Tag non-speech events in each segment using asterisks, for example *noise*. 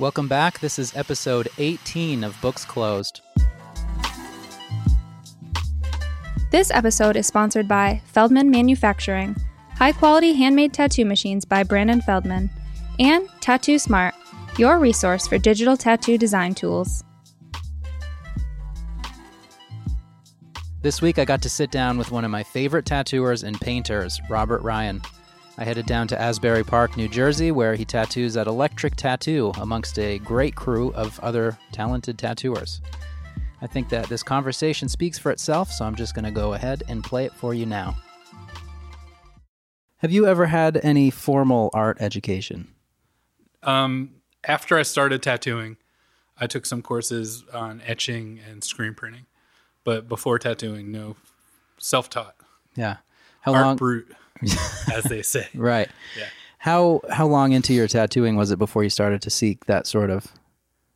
Welcome back. This is episode 18 of Books Closed. This episode is sponsored by Feldman Manufacturing, high quality handmade tattoo machines by Brandyn Feldman, and Tattoo Smart, your resource for digital tattoo design tools. This week, I got to sit down with one of my favorite tattooers and painters, Robert Ryan. I headed down to Asbury Park, New Jersey, where he tattoos at Electric Tattoo amongst a great crew of other talented tattooers. I think that this conversation speaks for itself, so I'm just going to go ahead and play it for you now. Have you ever had any formal art education? Um, after I started tattooing, I took some courses on etching and screen printing, but before tattooing, no, self-taught, Yeah. How art long? brute, *laughs* as they say. right. Yeah. How how long into your tattooing was it before you started to seek that sort of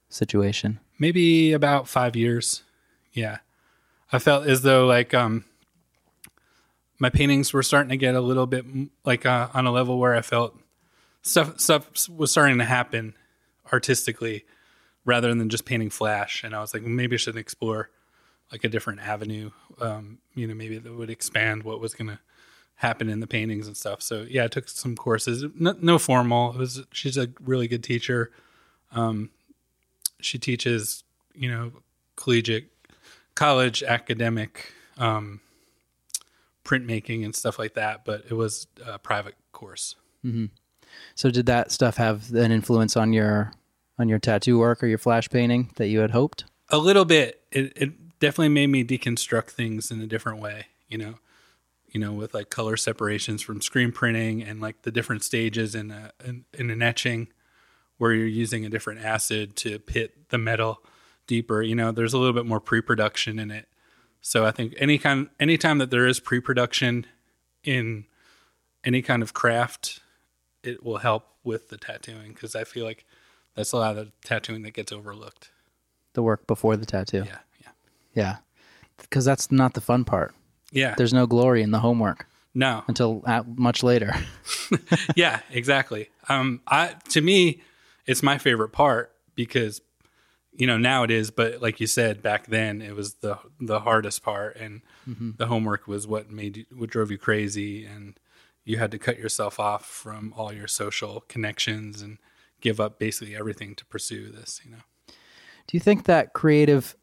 situation? maybe about five years. Yeah. I felt as though like um my paintings were starting to get a little bit like uh, on a level where I felt stuff stuff was starting to happen artistically rather than just painting flash and I was like maybe I should explore like a different avenue um you know maybe that would expand what was going to happen in the paintings and stuff. So yeah, I took some courses. No, no formal. It was she's a really good teacher. Um she teaches, you know, collegiate, college academic um, printmaking and stuff like that. But it was a private course. So did that stuff have an influence on your on your tattoo work or your flash painting that you had hoped? A little bit. It, it definitely made me deconstruct things in a different way. You know, you know, with like color separations from screen printing and like the different stages in a in, in an etching where you're using a different acid to pit the metal deeper. You know, there's a little bit more pre-production in it. So I think any kind, anytime that there is pre-production in any kind of craft, it will help with the tattooing because I feel like that's a lot of the tattooing that gets overlooked. The work before the tattoo. Yeah, yeah, Yeah. Because that's not the fun part. Yeah. There's no glory in the homework no, until at, much later. *laughs* *laughs* yeah, exactly. Um, I to me, it's my favorite part because you know now it is, but like you said back then, it was the the hardest part, and the homework was what made you, what drove you crazy, and you had to cut yourself off from all your social connections and give up basically everything to pursue this. You know, Do you think that creative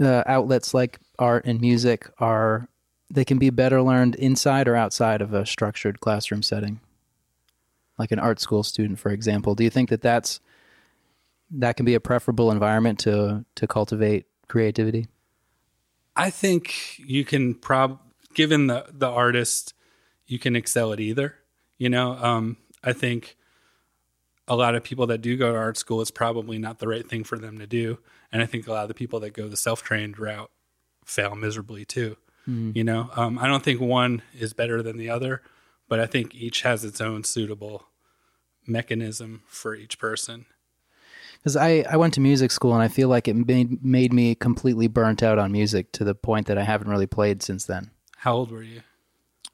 uh, outlets like art and music are they can be better learned inside or outside of a structured classroom setting? Like an art school student, for example. Do you think that that's that can be a preferable environment to to cultivate creativity? I think you can prob given the the artist, you can excel at either. You know, um, I think a lot of people that do go to art school, it's probably not the right thing for them to do, and I think a lot of the people that go the self trained route fail miserably too. You know, um, I don't think one is better than the other, but I think each has its own suitable mechanism for each person. Because I, I went to music school and I feel like it made made me completely burnt out on music to the point that I haven't really played since then. How old were you?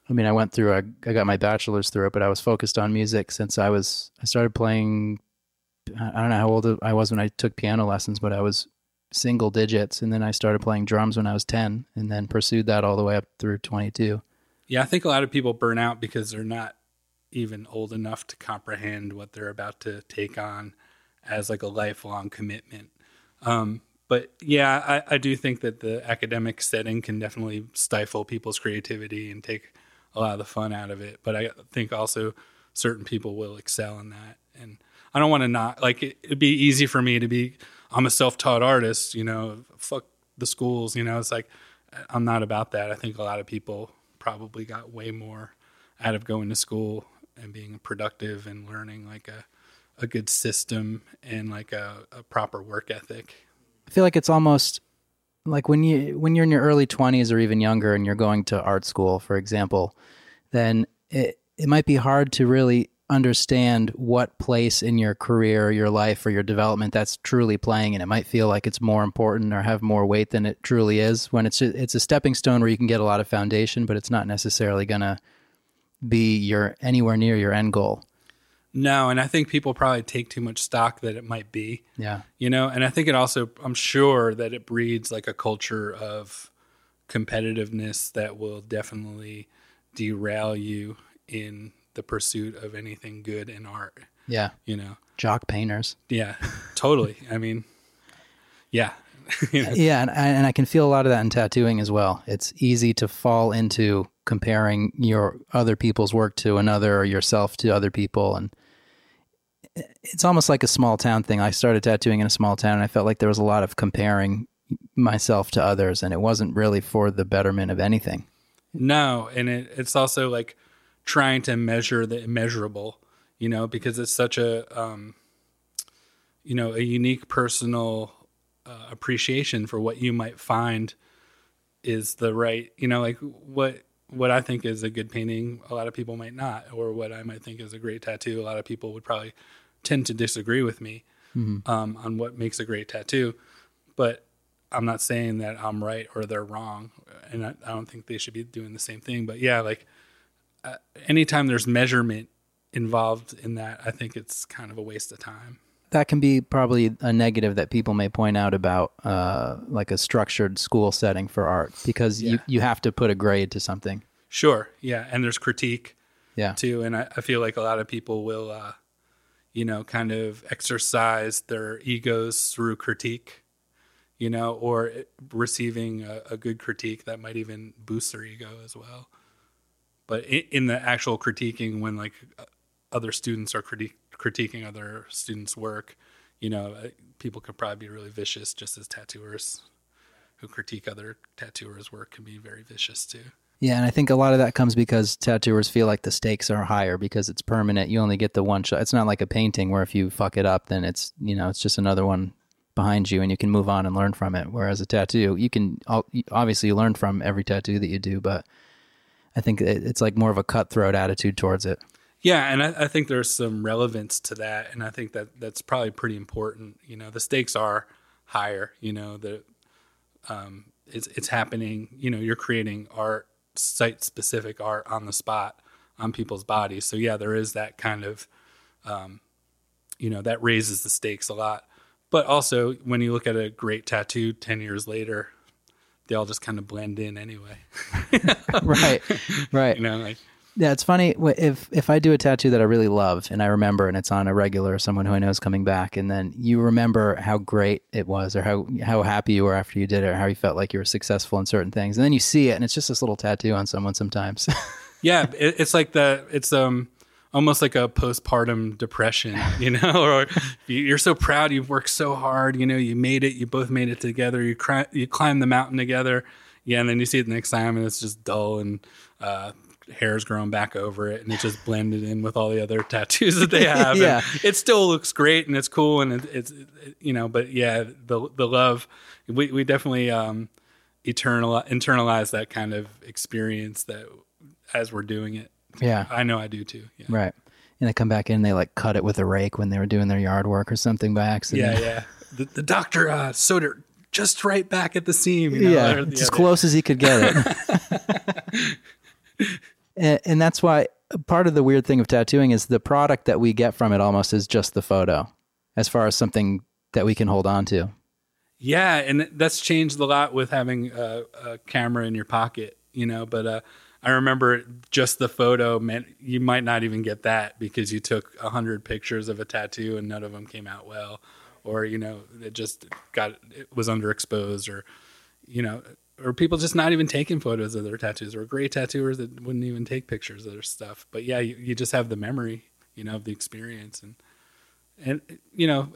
I mean, I went through, I, I got my bachelor's through it, but I was focused on music since I was, I started playing, I don't know how old I was when I took piano lessons, but I was single digits. And then I started playing drums when I was 10 and then pursued that all the way up through 22. Yeah, I think a lot of people burn out because they're not even old enough to comprehend what they're about to take on as like a lifelong commitment. Um, but yeah, I, I do think that the academic setting can definitely stifle people's creativity and take a lot of the fun out of it. But I think also certain people will excel in that. And I don't want to not like it, it'd be easy for me to be, I'm a self taught artist, you know, fuck the schools, you know, it's like, I'm not about that. I think a lot of people probably got way more out of going to school and being productive and learning like a, a good system and like a, a proper work ethic. I feel like it's almost like when you when you're in your early 20s or even younger and you're going to art school for example then it it might be hard to really understand what place in your career, your life, or your development that's truly playing, and it might feel like it's more important or have more weight than it truly is. When it's it's a stepping stone where you can get a lot of foundation, but it's not necessarily gonna be your anywhere near your end goal. No, and I think people probably take too much stock that it might be. Yeah. You know, and I think it also I'm sure that it breeds like a culture of competitiveness that will definitely derail you in the pursuit of anything good in art, Yeah. you know. Jock painters. Yeah, *laughs* totally. I mean, yeah. You *laughs* know? Uh, yeah, and I, and I can feel a lot of that in tattooing as well. It's easy to fall into comparing your other people's work to another or yourself to other people and it's almost like a small town thing. I started tattooing in a small town and I felt like there was a lot of comparing myself to others and it wasn't really for the betterment of anything. No, and it, it's also like trying to measure the immeasurable, you know, because it's such a, um, you know, a unique personal uh, appreciation for what you might find is the right, you know, like what what I think is a good painting, a lot of people might not, or what I might think is a great tattoo, a lot of people would probably tend to disagree with me um, on what makes a great tattoo. But I'm not saying that I'm right or they're wrong, and I, I don't think they should be doing the same thing. But yeah, like uh, anytime there's measurement involved in that, I think it's kind of a waste of time. That can be probably a negative that people may point out about uh, like a structured school setting for art because you, you have to put a grade to something. Sure, yeah, and there's critique Yeah. too, and I, I feel like a lot of people will, uh, you know, kind of exercise their egos through critique, you know, or receiving a, a good critique that might even boost their ego as well. But in, the actual critiquing, when like other students are critiquing other students' work, you know, uh, people could probably be really vicious, just as tattooers who critique other tattooers' work can be very vicious too. Yeah, and I think a lot of that comes because tattooers feel like the stakes are higher because it's permanent. You only get the one shot. It's not like a painting where if you fuck it up, then it's you know it's just another one behind you, and you can move on and learn from it. Whereas a tattoo, you can obviously learn from every tattoo that you do, but I think it's like more of a cutthroat attitude towards it. Yeah, and I, I think there's some relevance to that, and I think that that's probably pretty important. You know, the stakes are higher. You know, that um, it's it's happening. You know, you're creating art, site specific art on the spot on people's bodies. So yeah, there is that kind of, um, you know, that raises the stakes a lot. But also, when you look at a great tattoo ten years later, they all just kind of blend in anyway. *laughs* right, right. You know, like Yeah, it's funny if if I do a tattoo that I really love and I remember and it's on a regular, someone who I know is coming back, and then you remember how great it was or how how happy you were after you did it or how you felt like you were successful in certain things, and then you see it and it's just this little tattoo on someone sometimes. *laughs* yeah it, it's like the it's um almost like a postpartum depression *laughs* you know or you- you're so proud you've worked so hard you know you made it you both made it together you you climb the mountain together. Yeah and then you see it the next time and it's just dull and uh hair's grown back over it and it's just blended in with all the other *laughs* tattoos that they *laughs* have. Yeah. it still looks great and it's cool and it, it's it- you know but yeah the the love we, we definitely um eternal internalize that kind of experience that as we're doing it yeah, I know I do too. Yeah. right. And they come back in, and they like cut it with a rake when they were doing their yard work or something by accident. Yeah, yeah. The, the doctor uh, sewed it just right back at the seam. You know, yeah, or as close as he could get it. *laughs* *laughs* and, and that's why part of the weird thing of tattooing is the product that we get from it almost is just the photo, as far as something that we can hold on to. Yeah, and that's changed a lot with having a, a camera in your pocket. You know, but uh, I remember just the photo meant you might not even get that because you took a hundred pictures of a tattoo and none of them came out well, or you know, it just got it was underexposed, or you know. Or people just not even taking photos of their tattoos, or great tattooers that wouldn't even take pictures of their stuff. But yeah, you, you just have the memory, you know, of the experience, and and you know,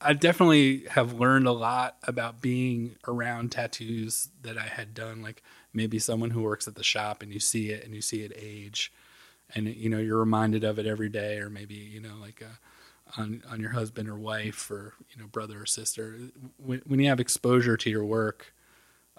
I definitely have learned a lot about being around tattoos that I had done. Like maybe someone who works at the shop and you see it and you see it age, and you know you're reminded of it every day, or maybe you know like uh on on your husband or wife or you know brother or sister. When when you have exposure to your work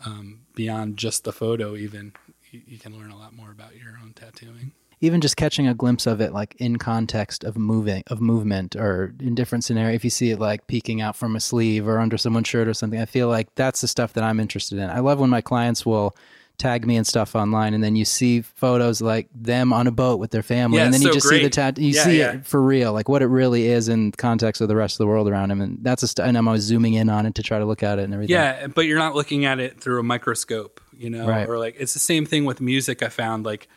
um, beyond just the photo, even you, you can learn a lot more about your own tattooing. Even just catching a glimpse of it, like in context of moving, of movement, or in different scenario If you see it like peeking out from a sleeve or under someone's shirt or something, I feel like that's the stuff that I'm interested in. I love when my clients will tag me and stuff online, and then you see photos like them on a boat with their family, Yeah, and then you so just see the great. tattoo. You Yeah, see yeah. it for real, like what it really is in context of the rest of the world around him, and that's a. St- and I'm always zooming in on it to try to look at it and everything. Yeah, but you're not looking at it through a microscope, you know, Right. or like it's the same thing with music. I found like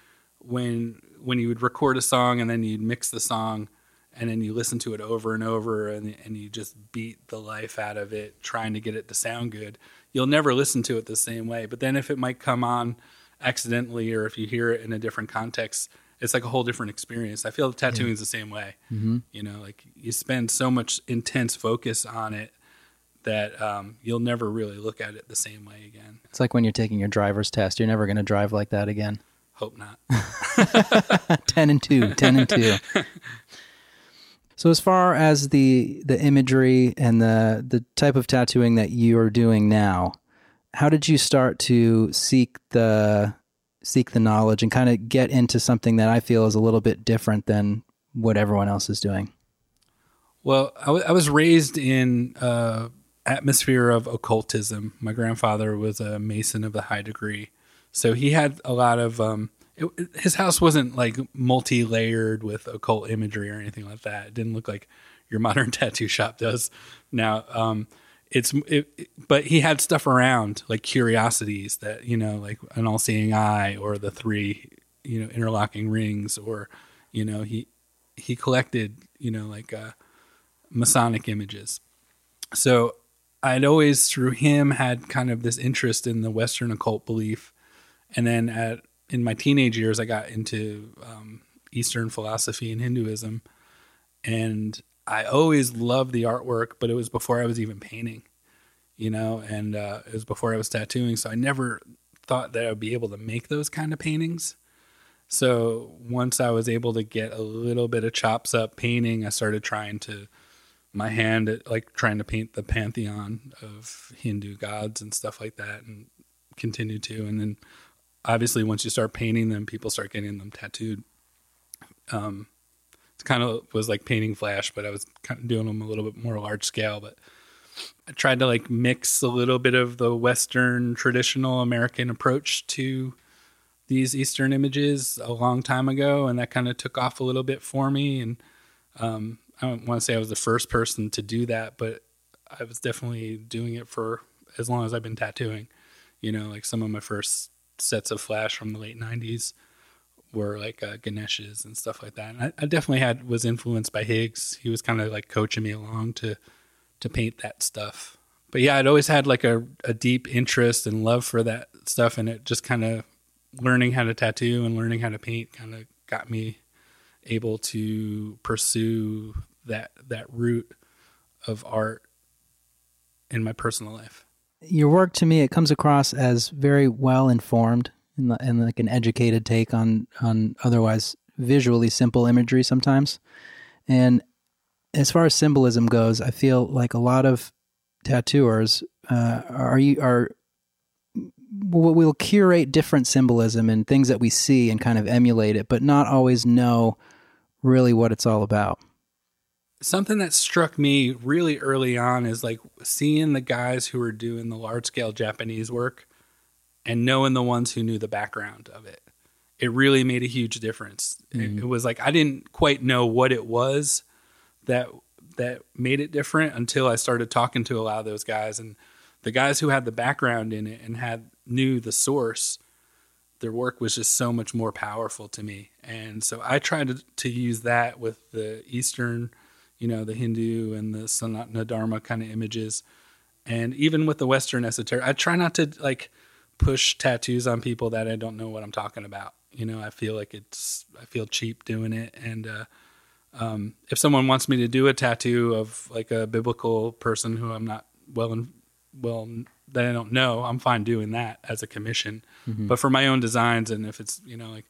when when you would record a song and then you'd mix the song and then you listen to it over and over and and you just beat the life out of it trying to get it to sound good. You'll never listen to it the same way. But then if it might come on accidentally or if you hear it in a different context, it's like a whole different experience. I feel tattooing is the same way. Mm-hmm. You know, like you spend so much intense focus on it that um, you'll never really look at it the same way again. It's like when you're taking your driver's test. You're never going to drive like that again. Hope not. *laughs* 10 and 2 10 and 2 *laughs* so as far as the the imagery and the the type of tattooing that you're doing now how did you start to seek the seek the knowledge and kind of get into something that i feel is a little bit different than what everyone else is doing Well, I was raised in uh, atmosphere of occultism. My grandfather was a Mason of the high degree, so he had a lot of. Um, it, his house wasn't like multi-layered with occult imagery or anything like that. It didn't look like your *laughs* modern tattoo shop does now. Um, it's it, it- but he had stuff around like curiosities that you know like an all-seeing eye or the three you know interlocking rings or you know he he collected you know like uh Masonic images. So I'd always, through him, had kind of this interest in the Western occult belief. And then at in my teenage years, I got into um, Eastern philosophy and Hinduism. And I always loved the artwork, but it was before I was even painting, you know, and uh, it was before I was tattooing. So I never thought that I would be able to make those kind of paintings. So once I was able to get a little bit of chops up painting, I started trying to my hand at like trying to paint the pantheon of Hindu gods and stuff like that and continue to and then obviously once you start painting them people start getting them tattooed um it kind of was like painting flash but I was kind of doing them a little bit more large scale but I tried to like mix a little bit of the western traditional American approach to these eastern images a long time ago and that kind of took off a little bit for me and um I don't want to say I was the first person to do that, but I was definitely doing it for as long as I've been tattooing. You know, like some of my first sets of flash from the late '90s were like uh, Ganesh's and stuff like that. And I, I definitely had was influenced by Higgs. He was kind of like coaching me along to to paint that stuff. But yeah, I'd always had like a, a deep interest and love for that stuff, and it just kind of learning how to tattoo and learning how to paint kind of got me able to pursue that that route of art in my personal life. Your work to me it comes across as very well informed and, li- and like an educated take on on otherwise visually simple imagery sometimes. And as far as symbolism goes i feel like a lot of tattooers uh, are you are will curate different symbolism and things that we see and kind of emulate it but not always know really what it's all about Something that struck me really early on is like seeing the guys who were doing the large scale Japanese work and knowing the ones who knew the background of it. It really made a huge difference. It, mm-hmm. it was like I didn't quite know what it was that that made it different until I started talking to a lot of those guys and the guys who had the background in it and had knew the source their work was just so much more powerful to me and so i tried to, to use that with the eastern you know the hindu and the sanatana dharma kind of images. And even with the western esoteric i try not to like push tattoos on people that i don't know what i'm talking about. You know i feel like it's i feel cheap doing it. And uh um, if someone wants me to do a tattoo of like a biblical person who I'm not well in, well that I don't know, I'm fine doing that as a commission. But for my own designs, and if it's you know like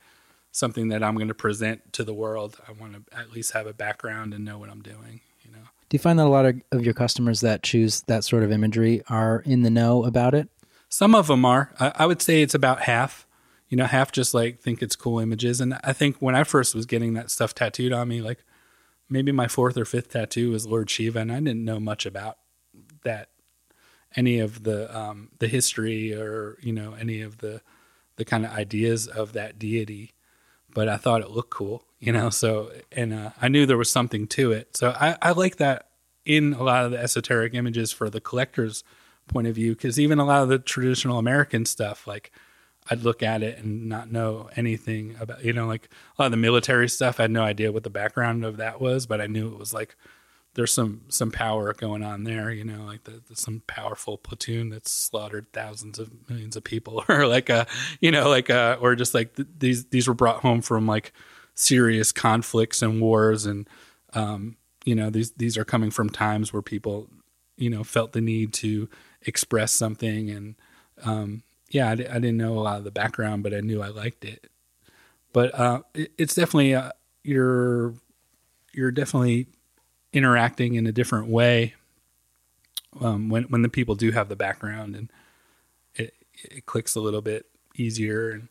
something that I'm going to present to the world, I want to at least have a background and know what I'm doing. You know, do you find that a lot of, of your customers that choose that sort of imagery are in the know about it some of them are. I, I would say it's about half. You know, half just like think it's cool images. And I think when I first was getting that stuff tattooed on me, like maybe my fourth or fifth tattoo was Lord Shiva, and I didn't know much about that, any of the um, the history or you know any of the the kind of ideas of that deity, but I thought it looked cool, you know. So and uh, I knew there was something to it. So I, I like that in a lot of the esoteric images for the collector's point of view, because even a lot of the traditional American stuff, like I'd look at it and not know anything about, you know, like a lot of the military stuff. I had no idea what the background of that was, but I knew it was like there's some some power going on there, you know, like the, the, some powerful platoon that's slaughtered thousands of millions of people, *laughs* or like a, you know, like a, or just like th- these these were brought home from like serious conflicts and wars, and um, you know, these these are coming from times where people, you know, felt the need to express something and um, yeah, I, didn't know a lot of the background, but I knew I liked it. But uh, it, it's definitely uh, you're you're definitely interacting in a different way um, when when the people do have the background, and it it clicks a little bit easier and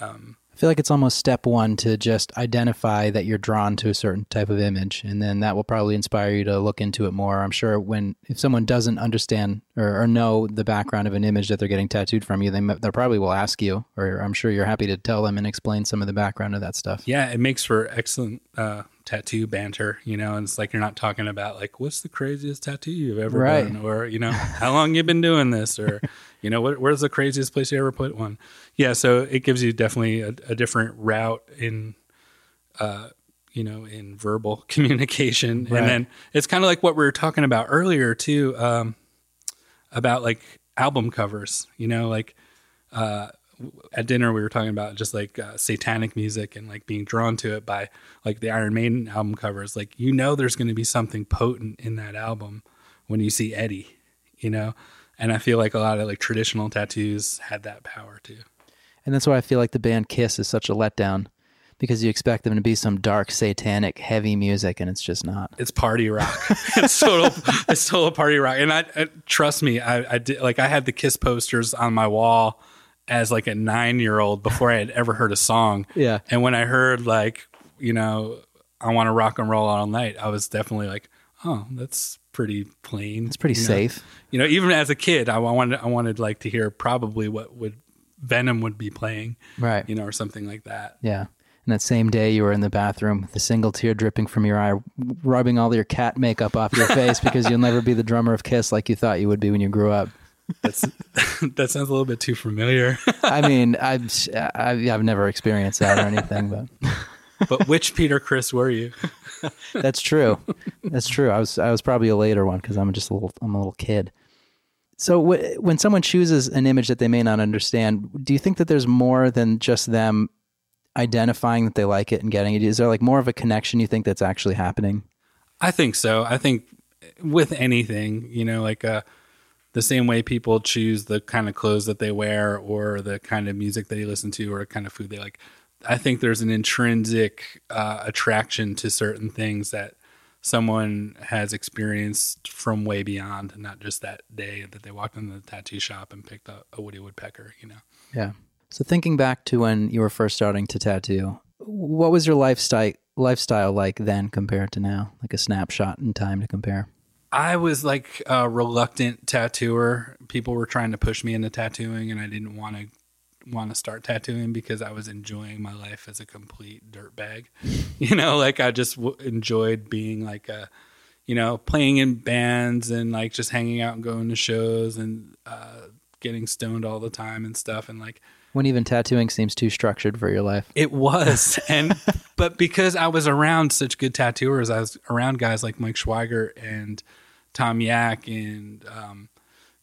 um, I feel like it's almost step one to just identify that you're drawn to a certain type of image, and then that will probably inspire you to look into it more. I'm sure when if someone doesn't understand or, or know the background of an image that they're getting tattooed from you, they they probably will ask you, or I'm sure you're happy to tell them and explain some of the background of that stuff. Yeah, it makes for excellent uh, tattoo banter, you know, and it's like you're not talking about like what's the craziest tattoo you've ever right. done, or you know how long you've been doing this, or *laughs* you know what, where's the craziest place you ever put one. Yeah, so it gives you definitely a, a different route in, uh, you know, in verbal *laughs* communication, right. and then it's kind of like what we were talking about earlier too, um, about like album covers, you know, like. Uh, at dinner we were talking about just like uh, satanic music and like being drawn to it by like the Iron Maiden album covers. Like you know, there's going to be something potent in that album when you see Eddie, you know. And I feel like a lot of like traditional tattoos had that power too. And that's why I feel like the band Kiss is such a letdown because you expect them to be some dark, satanic, heavy music, and it's just not. It's party rock. *laughs* it's total. it's total party rock. And I, I trust me. I, I did like I had the Kiss posters on my wall as like a nine year old before I had ever heard a song. Yeah. And when I heard like, you know, I want to rock and roll all night, I was definitely like, oh, that's pretty plain. It's pretty you safe. Know? You know, even as a kid, I wanted I wanted like to hear probably what would Venom would be playing, right? You know, or something like that. Yeah. And that same day, you were in the bathroom with a single tear dripping from your eye, rubbing all your cat makeup off your face because you'll never be the drummer of Kiss like you thought you would be when you grew up. That's *laughs* that sounds a little bit too familiar. *laughs* I mean, I've I've never experienced that or anything, but *laughs* but which Peter Criss were you? That's true. That's true. I was I was probably a later one because I'm just a little I'm a little kid. So w- when someone chooses an image that they may not understand, do you think that there's more than just them identifying that they like it and getting it? Is there like more of a connection you think that's actually happening? I think so. I think with anything, you know, like uh, the same way people choose the kind of clothes that they wear or the kind of music that they listen to or kind of food they like. I think there's an intrinsic uh, attraction to certain things that someone has experienced from way beyond, not just that day that they walked in the tattoo shop and picked up a Woody Woodpecker, you know? Yeah. So thinking back to when you were first starting to tattoo, what was your lifestyle lifestyle like then compared to now? Like a snapshot in time to compare? I was like a reluctant tattooer. People were trying to push me into tattooing, and I didn't want to want to start tattooing because I was enjoying my life as a complete dirtbag. *laughs* you know, like I just w- enjoyed being like a, you know, playing in bands and like just hanging out and going to shows and uh, getting stoned all the time and stuff. And like, when even tattooing seems too structured for your life. It was. *laughs* And, but because I was around such good tattooers, I was around guys like Mike Schweiger and Tom Yak and, um,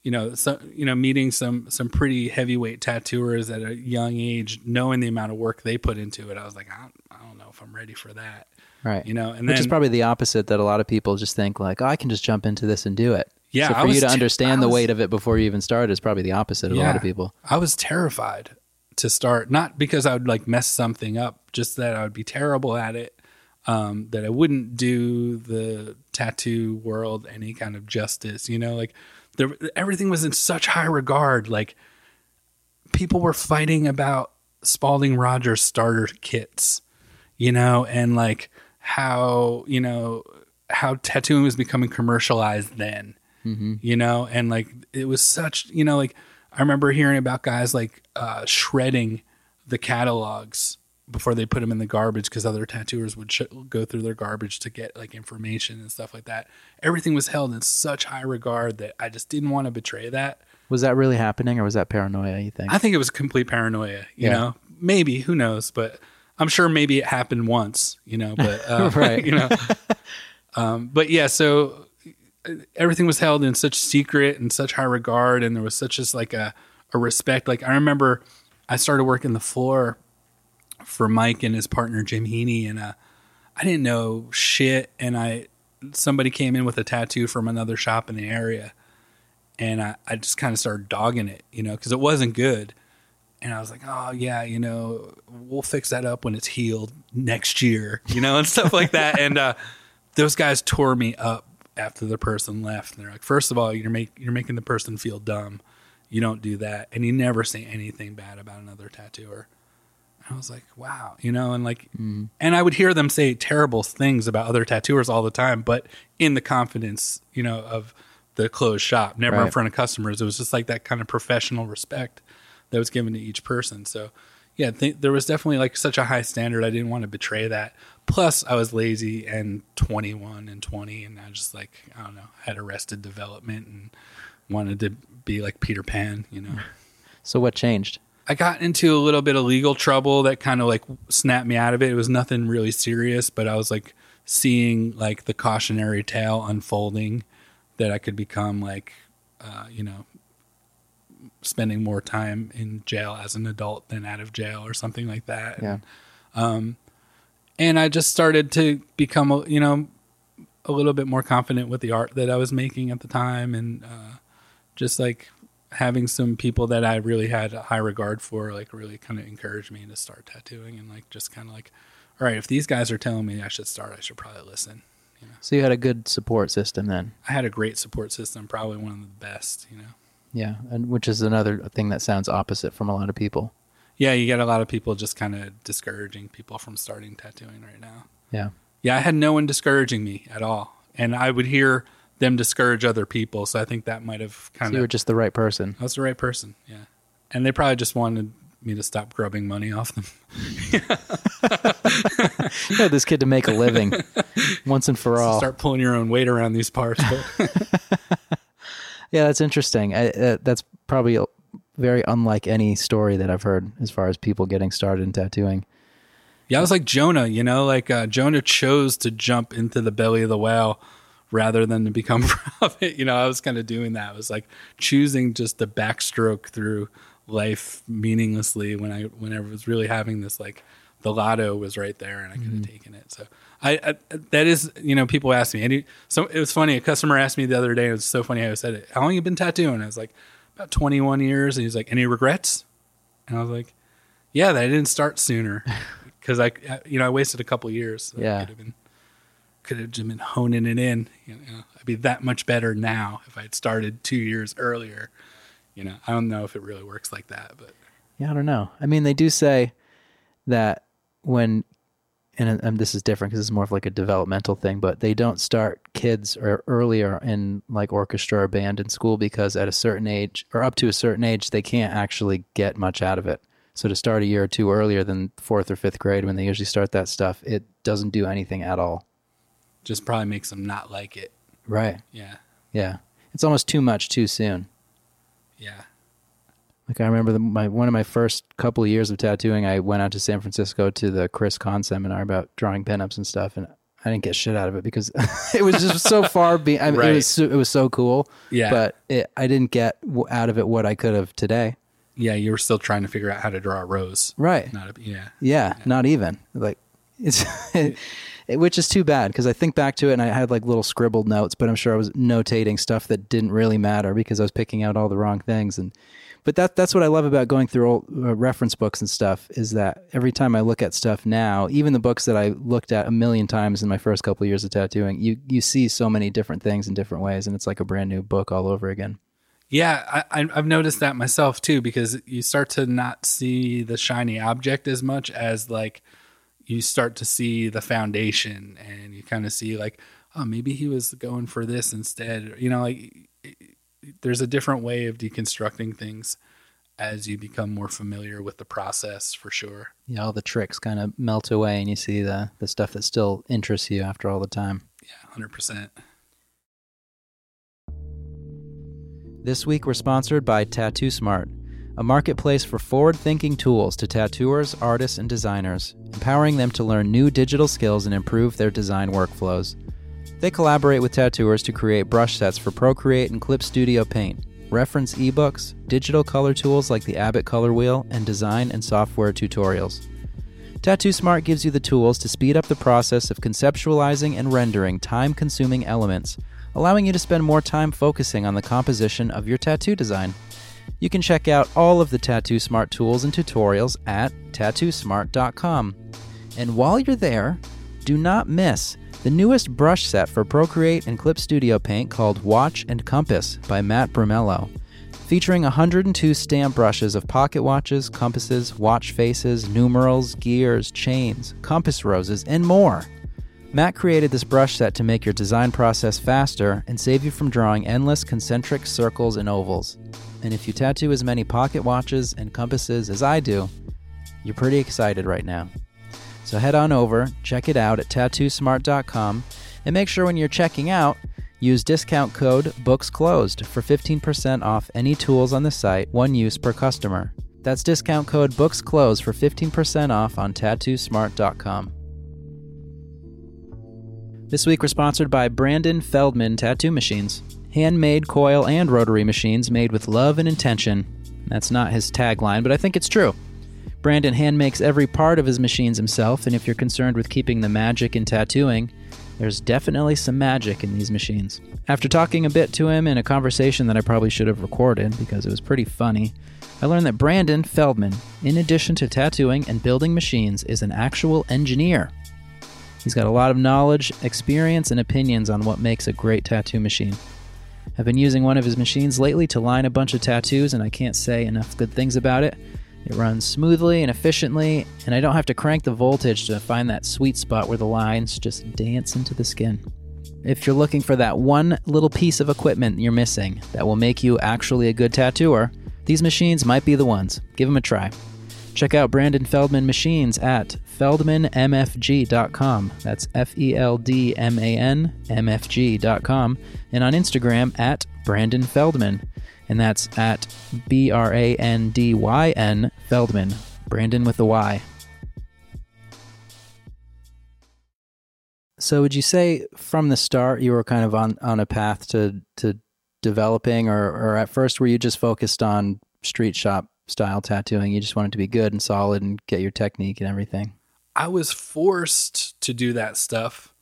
you know, so, you know, meeting some, some pretty heavyweight tattooers at a young age, knowing the amount of work they put into it. I was like, I don't, I don't know if I'm ready for that. Right. You know, and which then, is probably the opposite that a lot of people just think like, oh, I can just jump into this and do it. Yeah. So for you to understand was, the weight of it before you even start is probably the opposite of yeah, a lot of people. I was terrified to start, not because I would like mess something up, just that I would be terrible at it. Um, that I wouldn't do the tattoo world any kind of justice, you know, like there, everything was in such high regard. Like people were fighting about Spaulding Rogers starter kits, you know, and like how, you know, how tattooing was becoming commercialized then, mm-hmm. you know, and like it was such, you know, like I remember hearing about guys like uh, shredding the catalogs before they put them in the garbage because other tattooers would sh- go through their garbage to get like information and stuff like that. Everything was held in such high regard that I just didn't want to betray that. Was that really happening, or was that paranoia? You think? I think it was complete paranoia. You Yeah. know, maybe who knows, but I'm sure maybe it happened once. You know, but uh, *laughs* Right. *laughs* You know, *laughs* um, but yeah. So everything was held in such secret and such high regard, and there was such as like a a respect. Like I remember, I started working the floor for Mike and his partner Jim Heaney, and uh, I didn't know shit, and I somebody came in with a tattoo from another shop in the area, and I, I just kind of started dogging it, you know, because it wasn't good. And I was like, oh, yeah, you know, we'll fix that up when it's healed next year, you know, and stuff like that. And uh, those guys tore me up after the person left. And they're like, first of all, you're, make, you're making the person feel dumb. You don't do that. And you never say anything bad about another tattooer. I was like, wow, you know, and like, mm-hmm. and I would hear them say terrible things about other tattooers all the time, but in the confidence, you know, of the closed shop, never in front of customers. It was just like that kind of professional respect that was given to each person. So, yeah, th- there was definitely like such a high standard. I didn't want to betray that. Plus, I was lazy and 21 and 20, and I just like, I don't know, had arrested development and wanted to be like Peter Pan, you know. *laughs* so what changed? I got into a little bit of legal trouble that kind of like snapped me out of it. It was nothing really serious, but I was like seeing like the cautionary tale unfolding that I could become like, uh, you know, spending more time in jail as an adult than out of jail or something like that. Yeah. And I just started to become, a- you know, a little bit more confident with the art that I was making at the time and uh, just like having some people that I really had a high regard for, like really kind of encouraged me to start tattooing and like just kind of like, all right, if these guys are telling me I should start, I should probably listen. So you had a good support system then. I had a great support system, probably one of the best, you know. Yeah, and which is another thing that sounds opposite from a lot of people. Yeah, you get a lot of people just kind of discouraging people from starting tattooing right now. Yeah. Yeah, I had no one discouraging me at all. And I would hear them discourage other people. So I think that might have So kind you were just the right person. I was the right person. Yeah. And they probably just wanted me to stop grubbing money off them. *laughs* You know, this kid to make a living *laughs* once and for all. Start pulling your own weight around these parts. *laughs* Yeah, that's interesting. I, uh, that's probably very unlike any story that I've heard as far as people getting started in tattooing. yeah, I was like Jonah, you know, like uh, Jonah chose to jump into the belly of the whale rather than to become a *laughs* prophet. You know, I was kind of doing that. I was like choosing just the backstroke through life meaninglessly when I whenever I was really having this like the lotto was right there and I could have taken it. So I, I that is you know people ask me and so it was funny. A customer asked me the other day. It was so funny. how I said it. How long you been tattooing? I was like about twenty one years. And he's like, any regrets? And I was like, yeah, that I didn't start sooner *laughs* because I you know I wasted a couple years. So Yeah. could have been could have just been honing it in. You know, I'd be that much better now if I had started two years earlier. You know, I don't know if it really works like that, but Yeah, I don't know. I mean, they do say that when, and, and this is different because it's more of like a developmental thing, but they don't start kids or earlier in like orchestra or band in school because at a certain age or up to a certain age, they can't actually get much out of it. So to start a year or two earlier than fourth or fifth grade when they usually start that stuff, it doesn't do anything at all. just probably makes them not like it. Right. Yeah, Yeah. It's almost too much too soon. yeah, Like I remember the, my one of my first couple of years of tattooing, I went out to San Francisco to the Chris Kahn seminar about drawing pinups and stuff, and I didn't get shit out of it because *laughs* it was just so *laughs* far. Be- I mean, Right. it was so, it was so cool, yeah. but it, I didn't get w- out of it what I could have today. yeah, you were still trying to figure out how to draw a rose. Right? Not a, yeah, Yeah, not even like it's. *laughs* it- which is too bad because I think back to it and I had like little scribbled notes, but I'm sure I was notating stuff that didn't really matter because I was picking out all the wrong things. And but that that's what I love about going through old uh, reference books and stuff is that every time I look at stuff now, even the books that I looked at a million times in my first couple of years of tattooing, you you see so many different things in different ways, and it's like a brand new book all over again. yeah. I, I've noticed that myself too because you start to not see the shiny object as much as like you start to see the foundation, and you kind of see like, oh, maybe he was going for this instead. You know, like there's a different way of deconstructing things as you become more familiar with the process for sure. Yeah, all the tricks kind of melt away, and you see the the stuff that still interests you after all the time. Yeah, hundred percent. This week we're sponsored by Tattoo Smart, a marketplace for forward-thinking tools to tattooers, artists, and designers, empowering them to learn new digital skills and improve their design workflows. They collaborate with tattooers to create brush sets for Procreate and Clip Studio Paint, reference ebooks, digital color tools like the Abbott Color Wheel, and design and software tutorials. Tattoo Smart gives you the tools to speed up the process of conceptualizing and rendering time consuming elements, allowing you to spend more time focusing on the composition of your tattoo design. You can check out all of the Tattoo Smart tools and tutorials at tattoosmart.com. And while you're there, do not miss the newest brush set for Procreate and Clip Studio Paint called Watch and Compass by Matt Brumello, featuring 102 stamp brushes of pocket watches, compasses, watch faces, numerals, gears, chains, compass roses, and more. Matt created this brush set to make your design process faster and save you from drawing endless concentric circles and ovals. And if you tattoo as many pocket watches and compasses as I do, you're pretty excited right now. So head on over, check it out at tattoosmart.com, and make sure when you're checking out, use discount code BOOKSCLOSED for 15% off any tools on the site, one use per customer. That's discount code BOOKSCLOSED for 15% off on tattoosmart.com. This week we're sponsored by Brandyn Feldman Tattoo Machines. Handmade coil and rotary machines made with love and intention. That's not his tagline, but I think it's true. Brandyn hand makes every part of his machines himself, and if you're concerned with keeping the magic in tattooing, there's definitely some magic in these machines. After talking a bit to him in a conversation that I probably should have recorded because it was pretty funny, I learned that Brandyn Feldman, in addition to tattooing and building machines, is an actual engineer. He's got a lot of knowledge, experience, and opinions on what makes a great tattoo machine. I've been using one of his machines lately to line a bunch of tattoos, and I can't say enough good things about it. It runs smoothly and efficiently, and I don't have to crank the voltage to find that sweet spot where the lines just dance into the skin. If you're looking for that one little piece of equipment you're missing that will make you actually a good tattooer, these machines might be the ones. Give them a try. Check out Brandyn Feldman machines at feldmanmfg.com. That's F E L D M A N M F G.com. And on Instagram at Brandyn Feldman. And that's at B R A N D Y N Feldman. Brandon with the Y. So would you say from the start you were kind of on, on a path to, to developing or, or at first were you just focused on street shop style tattooing? You just wanted to be good and solid and get your technique and everything. I was forced to do that stuff.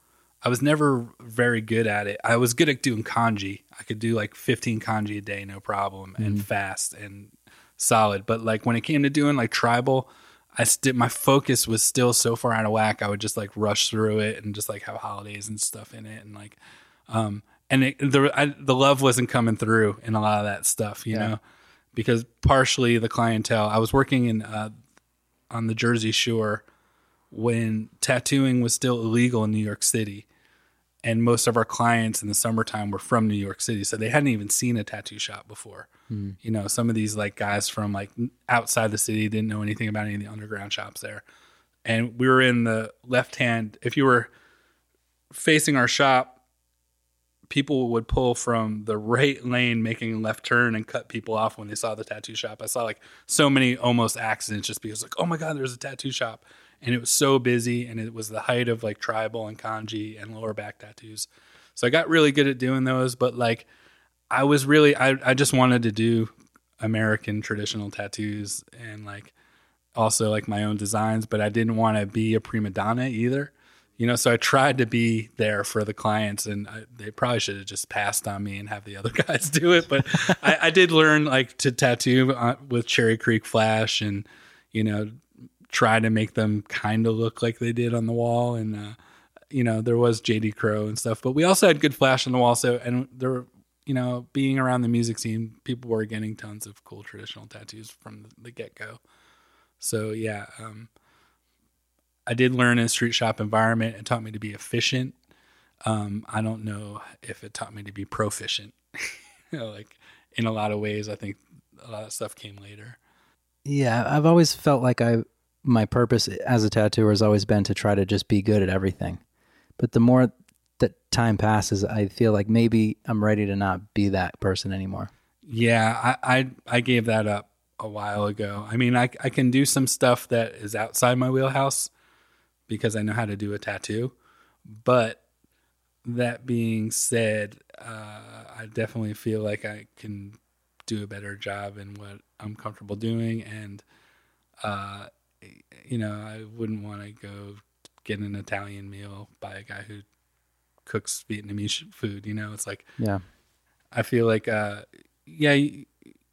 I was never very good at it. I was good at doing kanji. I could do like 15 kanji a day, no problem, and Mm. fast and solid. But like when it came to doing like tribal, I still my focus was still so far out of whack. I would just like rush through it and just like have holidays and stuff in it, and like, um, and it, the I, the love wasn't coming through in a lot of that stuff, you Yeah. know, because partially the clientele. I was working in uh, on the Jersey Shore when tattooing was still illegal in New York City. And most of our clients in the summertime were from New York City. So they hadn't even seen a tattoo shop before. Hmm. You know, some of these like guys from like outside the city didn't know anything about any of the underground shops there. And we were in the left hand, if you were facing our shop, people would pull from the right lane making a left turn and cut people off when they saw the tattoo shop. I saw like so many almost accidents just because like, oh my God, there's a tattoo shop. And it was so busy and it was the height of like tribal and kanji and lower back tattoos. So I got really good at doing those, but like I was really I, I just wanted to do American traditional tattoos and like also like my own designs, but I didn't want to be a prima donna either. You know, so I tried to be there for the clients, and I, they probably should have just passed on me and have the *laughs* other guys do it. But I, I did learn like to tattoo uh, with Cherry Creek Flash, and you know, try to make them kind of look like they did on the wall. And uh, you know, there was JD Crowe and stuff, but we also had good flash on the wall. So, and there you know, being around the music scene, people were getting tons of cool traditional tattoos from the get go. So yeah, um, I did learn in a street shop environment. It taught me to be efficient. Um, I don't know if it taught me to be proficient. you *laughs* know, like in a lot of ways. I think a lot of stuff came later. Yeah, I've always felt like I my purpose as a tattooer has always been to try to just be good at everything. But the more that time passes, I feel like maybe I'm ready to not be that person anymore. Yeah, I I, I gave that up a while ago. I mean, I I can do some stuff that is outside my wheelhouse because I know how to do a tattoo. But that being said, uh, I definitely feel like I can do a better job in what I'm comfortable doing, and uh, you know, I wouldn't want to go get an Italian meal by a guy who cooks Vietnamese food. You know, it's like Yeah. I feel like, uh, yeah,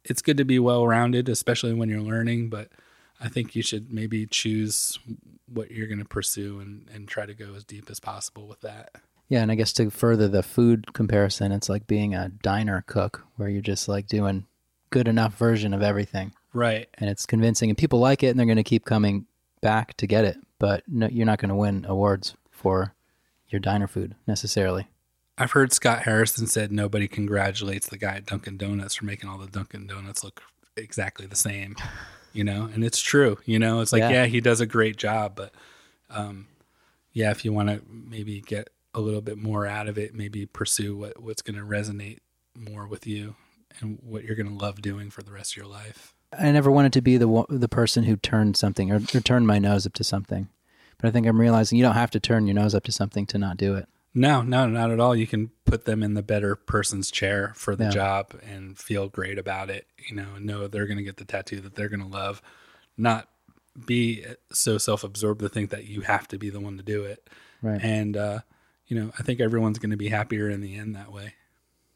it's good to be well rounded, especially when you're learning. But I think you should maybe choose what you're going to pursue and, and try to go as deep as possible with that. Yeah, and I guess to further the food comparison, it's like being a diner cook where you're just like doing good enough version of everything Right. and it's convincing and people like it and they're going to keep coming back to get it, but no, you're not going to win awards for your diner food necessarily. I've heard Scott Harrison said nobody congratulates the guy at Dunkin' Donuts for making all the Dunkin' Donuts look exactly the same, *laughs* you know, and it's true. You know, it's like Yeah. yeah, he does a great job, but um, yeah, if you want to maybe get a little bit more out of it, maybe pursue what what's going to resonate more with you and what you're going to love doing for the rest of your life. I never wanted to be the the person who turned something or, or turned my nose up to something. But I think I'm realizing you don't have to turn your nose up to something to not do it. No, no, not at all. You can put them in the better person's chair for the Yeah. job and feel great about it, you know, know they're going to get the tattoo that they're going to love, not be so self absorbed to think that you have to be the one to do it. Right. And, uh, you know, I think everyone's going to be happier in the end that way.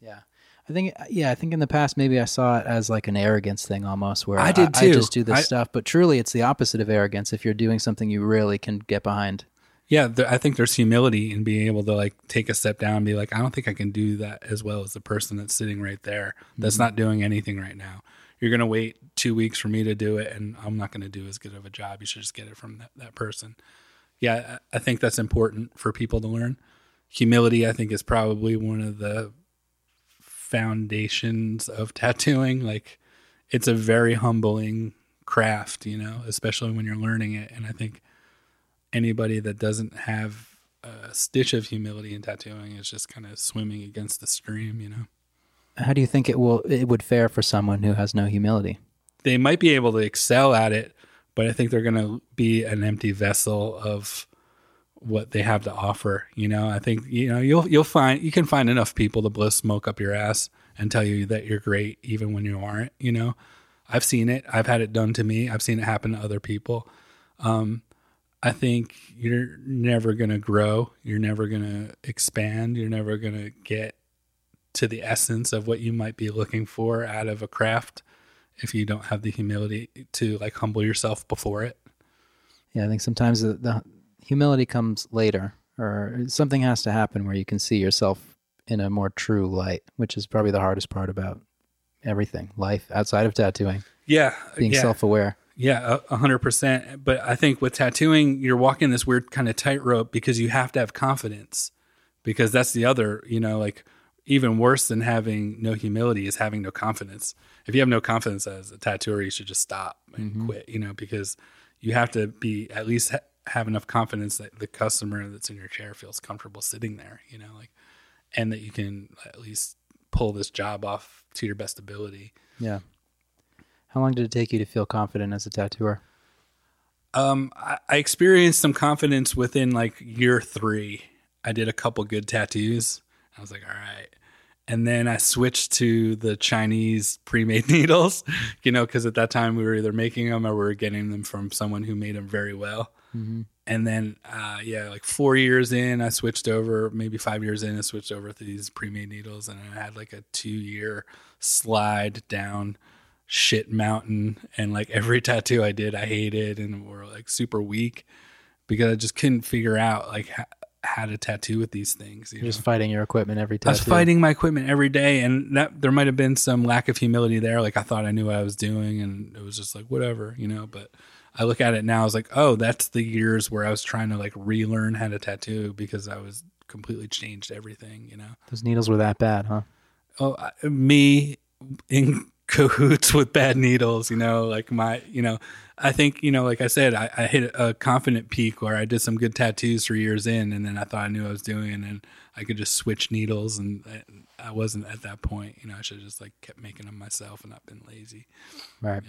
Yeah. I think uh, yeah, I think in the past maybe I saw it as like an arrogance thing almost where I did too. I, too. just do this I- stuff, but truly it's the opposite of arrogance if you're doing something you really can get behind. Yeah, I think there's humility in being able to like take a step down and be like, I don't think I can do that as well as the person that's sitting right there that's mm-hmm. not doing anything right now. You're gonna wait two weeks for me to do it, and I'm not gonna do as good of a job. You should just get it from that, that person. Yeah, I I think that's important for people to learn. Humility, I think, is probably one of the foundations of *laughs* tattooing. Like, it's a very humbling craft, you know, especially when you're learning it. And I think anybody that doesn't have a stitch of humility in tattooing is just kind of swimming against the stream, you know. How do you think it will it would fare for someone who has no humility? They might be able to excel at it, but I think they're going to be an empty vessel of what they have to offer, you know. I think you know you'll you'll find you can find enough people to blow smoke up your ass and tell you that you're great even when you aren't, you know. I've seen it. I've had it done to me. I've seen it happen to other people. Um, I think you're never to grow. You're never to expand. You're never to get to the essence of what you might be looking for out of a craft if you don't have the humility to like humble yourself before it. Yeah, I think sometimes the, the humility comes later, or something has to happen where you can see yourself in a more true light, which is probably the hardest part about everything, life outside of tattooing, Yeah. being yeah. self-aware. Yeah, a hundred percent. But I think with tattooing, you're walking this weird kind of tightrope because you have to have confidence. Because that's the other, you know, like even worse than having no humility is having no confidence. If you have no confidence as a tattooer, you should just stop and mm-hmm. quit, you know, because you have to be at least have enough confidence that the customer that's in your chair feels comfortable sitting there, you know, like, and that you can at least pull this job off to your best ability. Yeah. How long did it take you to feel confident as a tattooer? Um, I, I experienced some confidence within like year three. I did a couple good tattoos. I was like, all right. And then I switched to the Chinese pre-made *laughs* needles, you know, because at that time we were either making them or we were getting them from someone who made them very well. And then, uh, yeah, like four years in, I switched over. Maybe five years in, I switched over to these pre-made needles, and I had like a two-year slide down shit mountain. And like every *laughs* tattoo I did, I hated and were like super weak because I just couldn't figure out like how, how to tattoo with these things. You You're know? just fighting your equipment every time. I was fighting my equipment every day, and that there might have been some lack of humility there. Like I thought I knew what I was doing, and it was just like whatever, you know. But I look at it now, I was like, oh, that's the years where I was trying to like relearn how to tattoo because I was completely changed everything, you know. Those needles were that bad, huh? Oh, I- me in *laughs* cahoots with bad needles, you know, like my, you know, I think, you know, like I said, I, I hit a confident peak where I did some good tattoos three years in and then I thought I knew what I was doing and I could just switch needles and I, I wasn't at that point, you know, I should have just like kept making them myself and not been lazy. Right.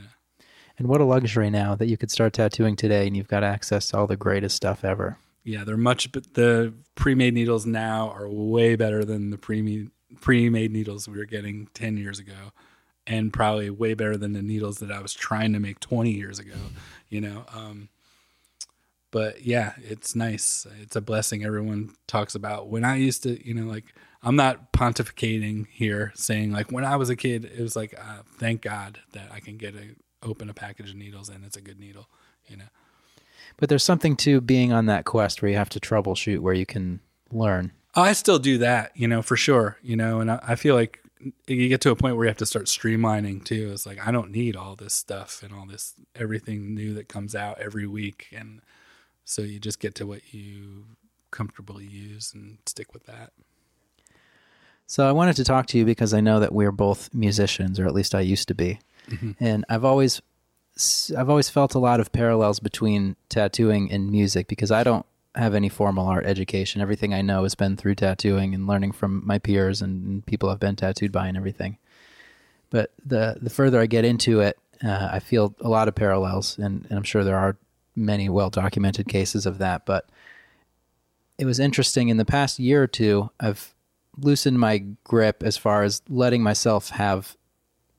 And what a luxury now that you could start tattooing today and you've got access to all the greatest stuff ever. Yeah, they're much, but the pre-made needles now are way better than the pre pre-made needles we were getting 10 years ago and probably way better than the needles that I was trying to make 20 years ago, you know. Um, but yeah, it's nice. It's a blessing everyone talks about. When I used to, you know, like I'm not pontificating here saying like when I was a kid, it was like uh, thank God that I can get a open a package of needles and it's a good needle, you know. But there's something to being on that quest where you have to troubleshoot, where you can learn. Oh, I still do that, you know, for sure, you know, and I, I feel like you get to a point where you have to start streamlining too. It's like I don't need all this stuff and all this everything new that comes out every week, and so you just get to what you comfortably use and stick with that. So I wanted to talk to you because I know that we're both musicians, or at least I used to be, mm-hmm. and I've always I've always felt a lot of parallels between tattooing and music because I don't have any formal art education. Everything I know has been through tattooing and learning from my peers and people I've been tattooed by and everything. But the the further I get into it, uh, I feel a lot of parallels, and, and I'm sure there are many well documented cases of that. But it was interesting in the past year or two. I've loosened my grip as far as letting myself have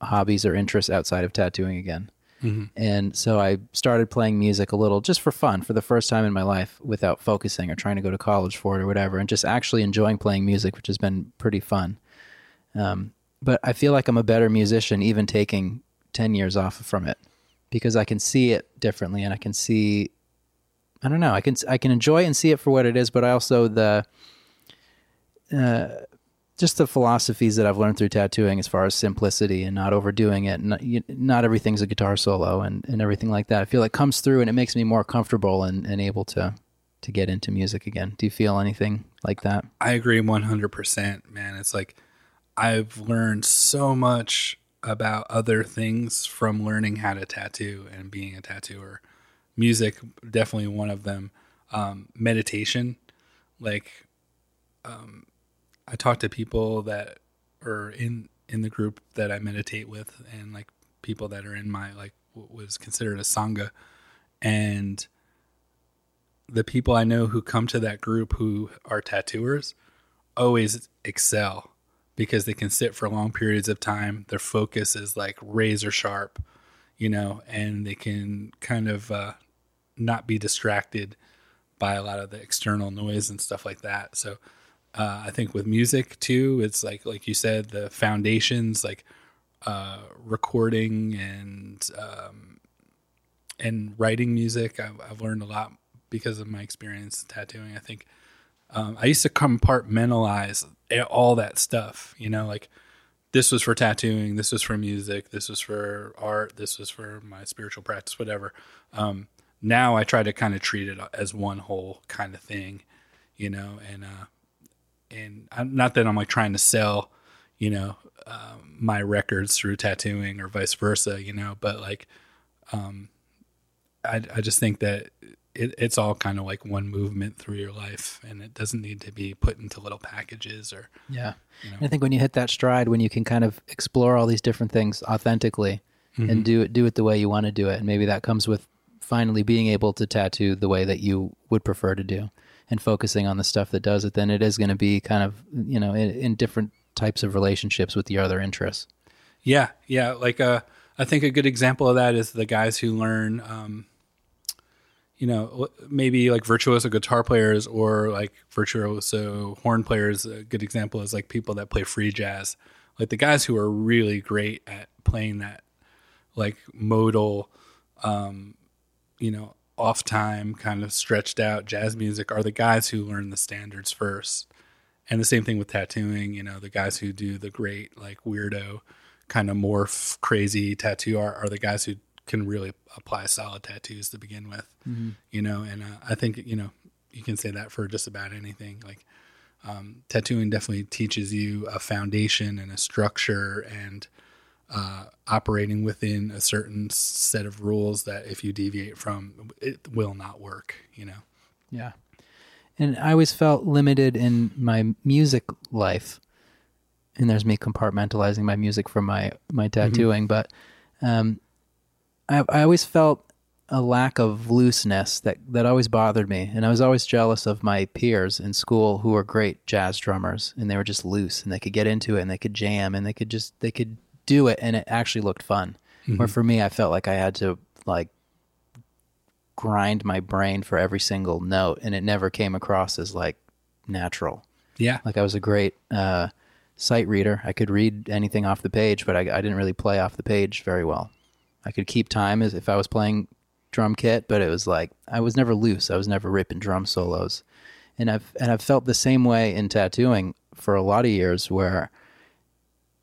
hobbies or interests outside of tattooing again. Mm-hmm. And so I started playing music a little just for fun for the first time in my life without focusing or trying to go to college for it or whatever, and just actually enjoying playing music, which has been pretty fun. Um, but I feel like I'm a better musician even taking 10 years off from it because I can see it differently and I can see, I don't know, I can, I can enjoy and see it for what it is, but I also the, uh, just the philosophies that I've learned through tattooing as far as simplicity and not overdoing it. Not, not everything's a guitar solo and, and everything like that. I feel like comes through and it makes me more comfortable and, and able to, to get into music again. Do you feel anything like that? I agree 100%, man. It's like I've learned so much about other things from learning how to tattoo and being a tattooer. Music, definitely one of them. Um, meditation, like, um, I talk to people that are in in the group that I meditate with, and like people that are in my like what was considered a sangha, and the people I know who come to that group who are tattooers always excel because they can sit for long periods of time. Their focus is like razor sharp, you know, and they can kind of uh, not be distracted by a lot of the external noise and stuff like that. So uh, I think with music too, it's like like you said, the foundations like uh, recording and um, and writing music. I've, I've, learned a lot because of my experience tattooing. I think um, I used to compartmentalize all that stuff. You know, like this was for tattooing, this was for music, this was for art, this was for my spiritual practice, whatever. Um, now I try to kind of treat it as one whole kind of thing, you know, and uh, and I'm, not that I'm like trying to sell, you know, um, my records through tattooing or vice versa, you know, but like, um, I, I just think that it, it's all kind of like one movement through your life and it doesn't need to be put into little packages or, yeah. You know. I think when you hit that stride, when you can kind of explore all these different things authentically mm-hmm. and do it, do it the way you want to do it. And maybe that comes with finally being able to tattoo the way that you would prefer to do and focusing on the stuff that does it, then it is going to be kind of you know in, in, different types of relationships with the other interests. Yeah, yeah. Like uh, I think a good example of that is the guys who learn, um, you know, maybe like virtuoso guitar players or like virtuoso horn players. A good example is like people that play free jazz, like the guys who are really great at playing that like modal um, you know off time, kind of stretched out jazz music are the guys who learn the standards first. And the same thing with tattooing, you know, the guys who do the great, like weirdo, kind of morph, crazy tattoo art are the guys who can really apply solid tattoos to begin with, mm-hmm. you know. And uh, I think, you know, you can say that for just about anything. Like, um, tattooing definitely teaches you a foundation and a structure and uh, operating within a certain set of rules that if you deviate from, it will not work. You know. Yeah. And I always felt limited in my music life. And there's me compartmentalizing my music from my my tattooing, but um, I I always felt a lack of looseness that that always bothered me, and I was always jealous of my peers in school who were great jazz drummers, and they were just loose and they could get into it and they could jam and they could just they could do it and it actually looked fun. Where for me, I felt like I had to like grind my brain for every single note, and it never came across as like natural. Yeah. Like I was a great uh, sight reader. I could read anything off the page, but I, I didn't really play off the page very well. I could keep time as if I was playing drum kit, but it was like I was never loose. I was never ripping drum solos, and I've and I've felt the same way in tattooing for a lot of years, where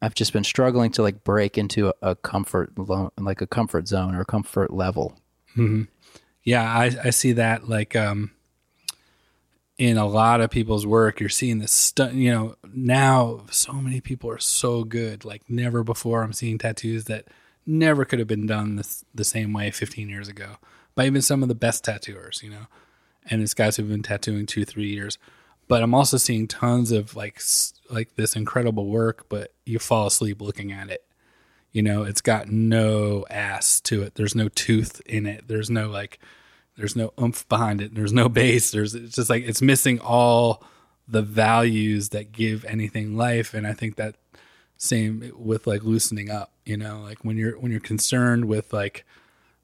I've just been struggling to like break into a, a comfort lo- like a comfort zone or a comfort level. Yeah, I, I see that like um in a lot of people's work. You're seeing this stuff. You know, now so many people are so good. Like never before, I'm seeing tattoos that never could have been done this, the same way 15 years ago by even some of the best tattooers. You know, and it's guys who've been tattooing two, three years. But I'm also seeing tons of like like this incredible work, but you fall asleep looking at it. You know, it's got no ass to it. There's no tooth in it. There's no like there's no oomph behind it. There's no base. There's it's just like it's missing all the values that give anything life. And I think that same with like loosening up, you know, like when you're when you're concerned with like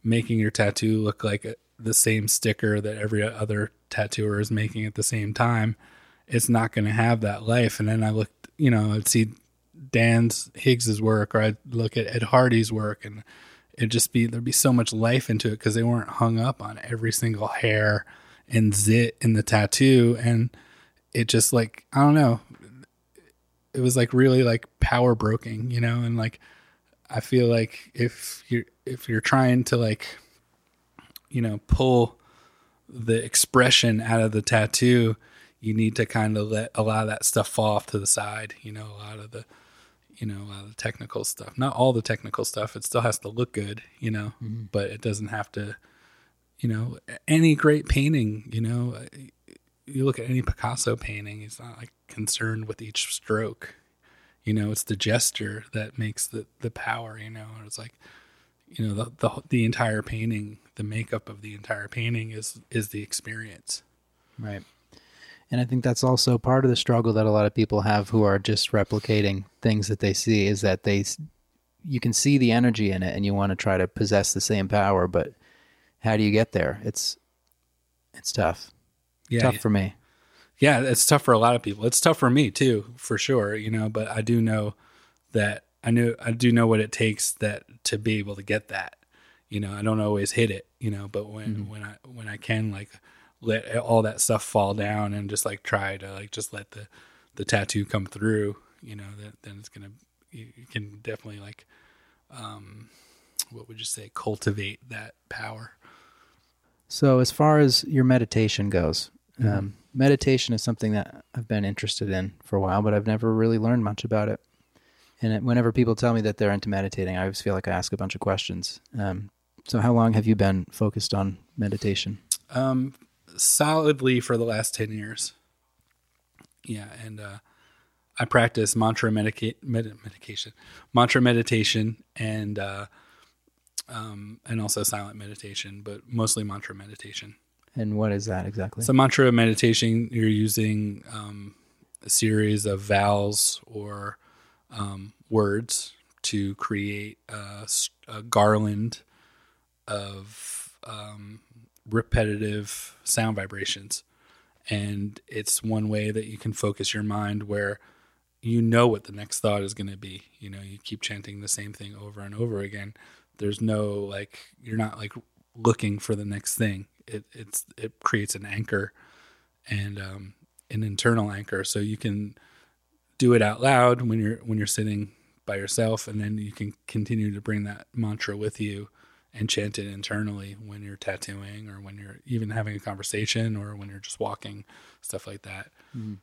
making your tattoo look like a, the same sticker that every other tattooer is making at the same time, it's not going to have that life. And then I looked, you know, I'd see Dan's Higgs's work, or I'd look at Ed Hardy's work, and it'd just be there'd be so much life into it because they weren't hung up on every single hair and zit in the tattoo, and it just like I don't know, it was like really like power broking, you know, and like I feel like if you're if you're trying to like you know pull the expression out of the tattoo you need to kind of let a lot of that stuff fall off to the side you know a lot of the you know a lot of the technical stuff. Not all the technical stuff it still has to look good you know mm-hmm. but it doesn't have to you know any great painting you know uh, you look at any picasso painting he's not like concerned with each stroke. You know it's the gesture that makes the the power you know it's like you know the, the the entire painting the makeup of the entire painting is is the experience. Right. And I think that's also part of the struggle that a lot of people have who are just replicating things that they see is that they you can see the energy in it and you want to try to possess the same power, but how do you get there? It's it's tough. yeah tough for me. yeah it's tough for a lot of people it's tough for me too for sure you know but i do know that i knew i do know what it takes that to be able to get that you know i don't always hit it you know but when mm-hmm. when i when i can like let all that stuff fall down and just like try to like just let the the tattoo come through you know that then it's gonna you, you can definitely like um what would you say cultivate that power So as far as your meditation goes, um, meditation is something that I've been interested in for a while, but I've never really learned much about it. And it, whenever people tell me that they're into meditating, I always feel like I ask a bunch of questions. Um, so how long have you been focused on meditation? Um, solidly for the last 10 years. Yeah. And, uh, I practice mantra medica- med- medication, mantra meditation, and, uh, um, and also silent meditation, but mostly mantra meditation. And what is that exactly? So mantra meditation, you're using, um, a series of vowels or, um, words to create a garland of, um, repetitive sound vibrations. And it's one way that you can focus your mind where you know what the next thought is going to be. You know, you keep chanting the same thing over and over again. There's no like, you're not like looking for the next thing. It, it's, it creates an anchor and, um, an internal anchor. So you can do it out loud when you're, when you're sitting by yourself. And then you can continue to bring that mantra with you and chant it internally when you're tattooing or when you're even having a conversation or when you're just walking, stuff like that.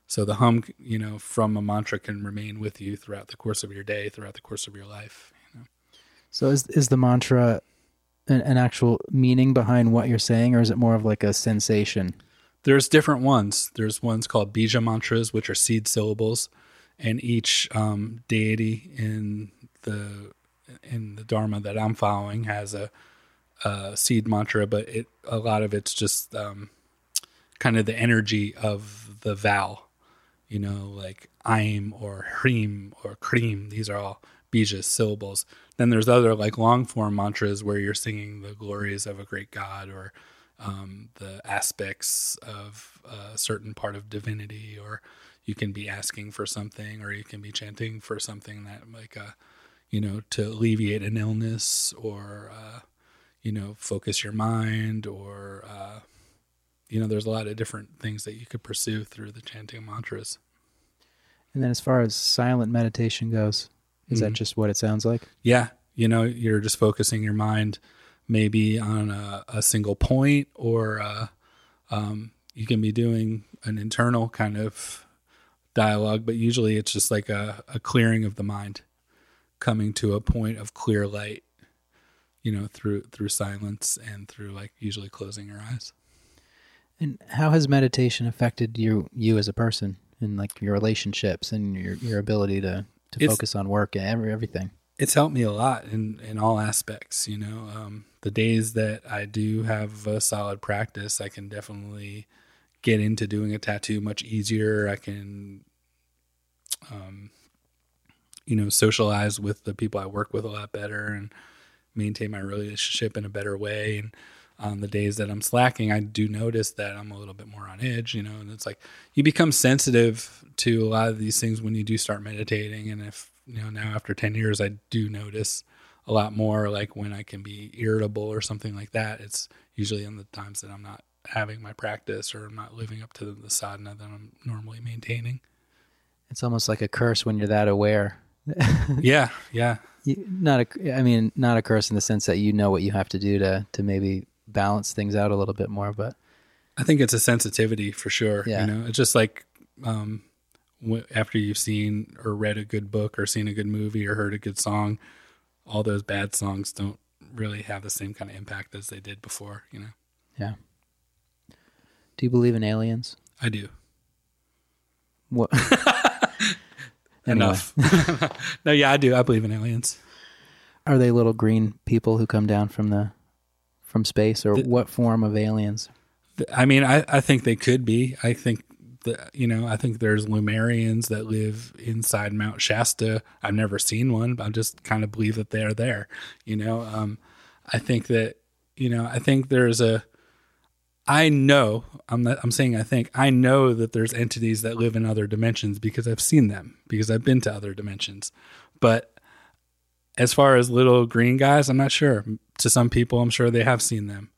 So the hum, you know, from a mantra can remain with you throughout the course of your day, throughout the course of your life. You know? So is is the mantra an, an actual meaning behind what you're saying, or is it more of like a sensation? There's different ones. There's ones called bija mantras, which are seed syllables, and each um, deity in the in the dharma that I'm following has a, a seed mantra, but it a lot of it's just um, kind of the energy of the vowel. You know, like aim or hrim or cream. These are all bija syllables. Then there's other like long form mantras where you're singing the glories of a great god or um, the aspects of a certain part of divinity, or you can be asking for something, or you can be chanting for something that like uh, you know to alleviate an illness or uh, you know focus your mind or uh, you know there's a lot of different things that you could pursue through the chanting mantras. And then as far as silent meditation goes, is that Mhm. just what it sounds like? Yeah, you know, you're just focusing your mind maybe on a, a single point, or uh, um, you can be doing an internal kind of dialogue, but usually it's just like a, a clearing of the mind, coming to a point of clear light, you know, through through silence and through like usually closing your eyes. And how has meditation affected you you as a person and like your relationships and your your ability to to It's- focus on work and every, everything? it's helped me a lot in in all aspects you know um, the days that i do have a solid practice i can definitely get into doing a tattoo much easier i can um, you know socialize with the people i work with a lot better and maintain my relationship in a better way. And on the days that i'm slacking i do notice that i'm a little bit more on edge you know and it's like you become sensitive to a lot of these things when you do start meditating. And if you know now after 10 years i do notice a lot more like when i can be irritable or something like that it's usually in the times that i'm not having my practice or i'm not living up to the sadhana that i'm normally maintaining. It's almost like a curse when you're that aware. *laughs* yeah yeah You, not a, I mean, not a curse in the sense that you know what you have to do to to maybe balance things out a little bit more, but I think it's a sensitivity for sure. Yeah. You know, it's just like um, after you've seen or read a good book or seen a good movie or heard a good song, all those bad songs don't really have the same kind of impact as they did before. You know, yeah. Do you believe in aliens? I do What? *laughs* Anyway. enough. *laughs* no, yeah, I do. I believe in aliens. Are they little green people who come down from the from space, or The- what form of aliens? Th- I mean, I, I think they could be. I think that you know, I think there's Lemurians that live inside Mount Shasta. I've never seen one, but I just kind of believe that they're there. You know, um, I think that you know, I think there's a. I know I'm not, I'm saying I think I know that there's entities that live in other dimensions because I've seen them because I've been to other dimensions, but as far as little green guys, I'm not sure. To some people, I'm sure they have seen them.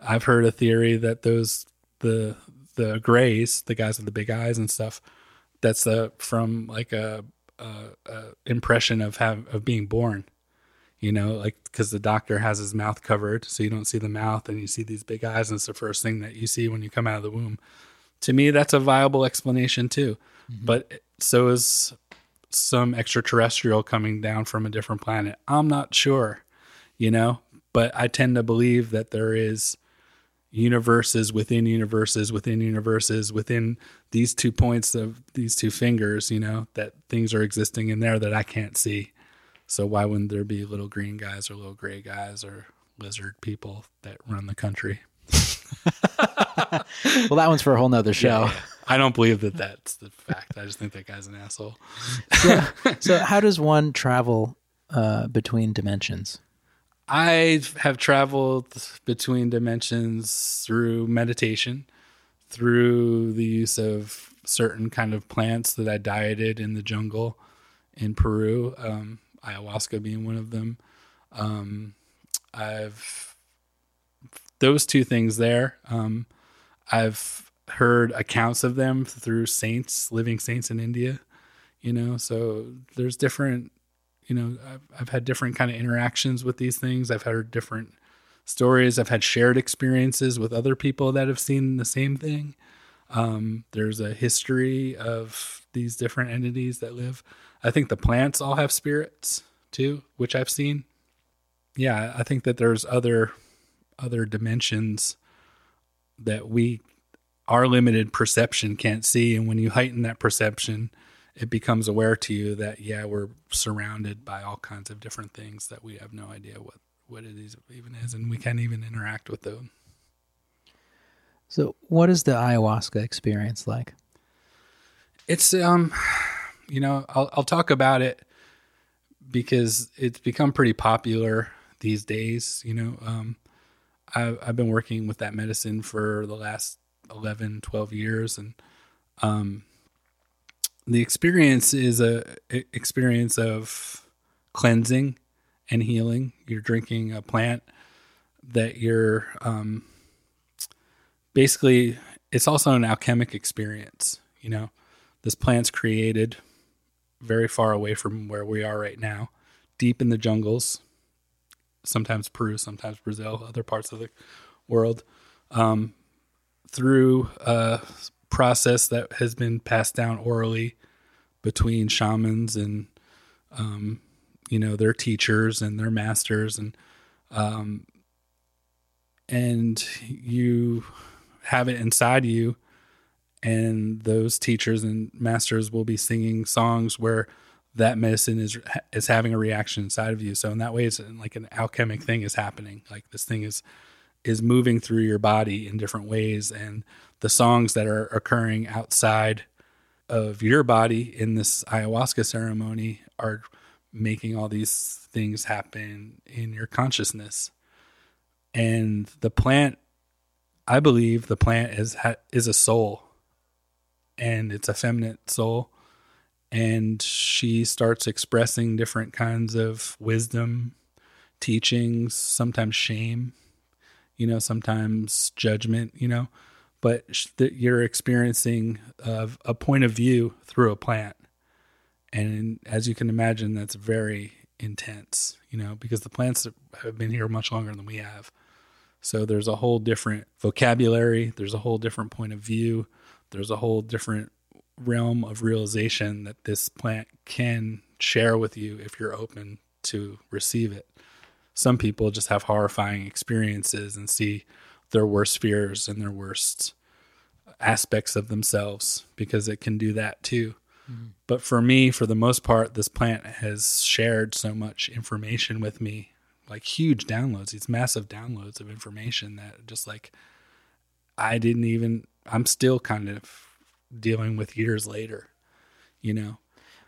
I've heard a theory that those the the grays, the guys with the big eyes and stuff, that's uh, from like a, a, a impression of have of being born. You know, like because the doctor has his mouth covered, so you don't see the mouth, and you see these big eyes, and it's the first thing that you see when you come out of the womb. To me, that's a viable explanation too. Mm-hmm. But so is some extraterrestrial coming down from a different planet. I'm not sure, you know, but I tend to believe that there is universes within universes within universes within these two points of these two fingers, you know, that things are existing in there that I can't see. So why wouldn't there be little green guys or little gray guys or lizard people that run the country? *laughs* Well, that one's for a whole nother show. I don't believe that that's the fact. I just think that guy's an asshole. *laughs* so, how does one travel uh, between dimensions? I have traveled between dimensions through meditation, through the use of certain kind of plants that I dieted in the jungle in Peru, um, ayahuasca being one of them. Um, I've those two things there. Um, I've heard accounts of them through saints, living saints in India. You know, so there's different you know I've, I've had different kind of interactions with these things i've heard different stories i've had shared experiences with other people that have seen the same thing um, there's a history of these different entities that live i think the plants all have spirits too which i've seen. Yeah, I think that there's other other dimensions that we our limited perception can't see. And when you heighten that perception it becomes aware to you that yeah we're surrounded by all kinds of different things that we have no idea what what it is even is and we can't even interact with them. So, what is the ayahuasca experience like? it's um you know I'll I'll talk about it because it's become pretty popular these days you know um I've, I've been working with that medicine for the last 11 12 years and um the experience is a experience of cleansing and healing. You're drinking a plant that you're um basically it's also an alchemic experience you know. This plant's created very far away from where we are right now, deep in the jungles, sometimes Peru, sometimes Brazil, other parts of the world, um, through a process that has been passed down orally between shamans and, um, you know, their teachers and their masters and, um, and you have it inside you and those teachers and masters will be singing songs where that medicine is is having a reaction inside of you. So in that way, it's like an alchemic thing is happening. Like this thing is is moving through your body in different ways, and the songs that are occurring outside of your body in this ayahuasca ceremony are making all these things happen in your consciousness. And the plant, I believe, the plant is is a soul and it's a feminine soul. And she starts expressing different kinds of wisdom teachings sometimes shame you know sometimes judgment you know. But you're experiencing a, a point of view through a plant. And as you can imagine that's very intense you know because the plants have been here much longer than we have. So there's a whole different vocabulary. There's a whole different point of view there's a whole different realm of realization that this plant can share with you if you're open to receive it. Some people just have horrifying experiences and see their worst fears and their worst aspects of themselves because it can do that too. Mm-hmm. But for me, for the most part, this plant has shared so much information with me, like huge downloads, these massive downloads of information that just like I didn't even I'm still kind of dealing with years later, you know.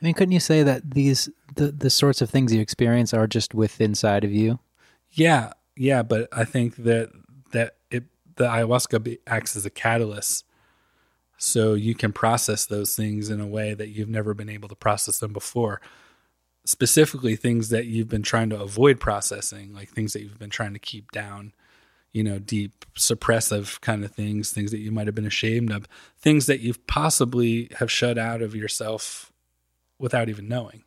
I mean, couldn't you say that these the the sorts of things you experience are just with inside of you? Yeah, yeah, but I think that that it the ayahuasca be, acts as a catalyst, so you can process those things in a way that you've never been able to process them before. Specifically, things that you've been trying to avoid processing, like things that you've been trying to keep down you know, deep suppressive kind of things, things that you might have been ashamed of, things that you've possibly have shut out of yourself without even knowing.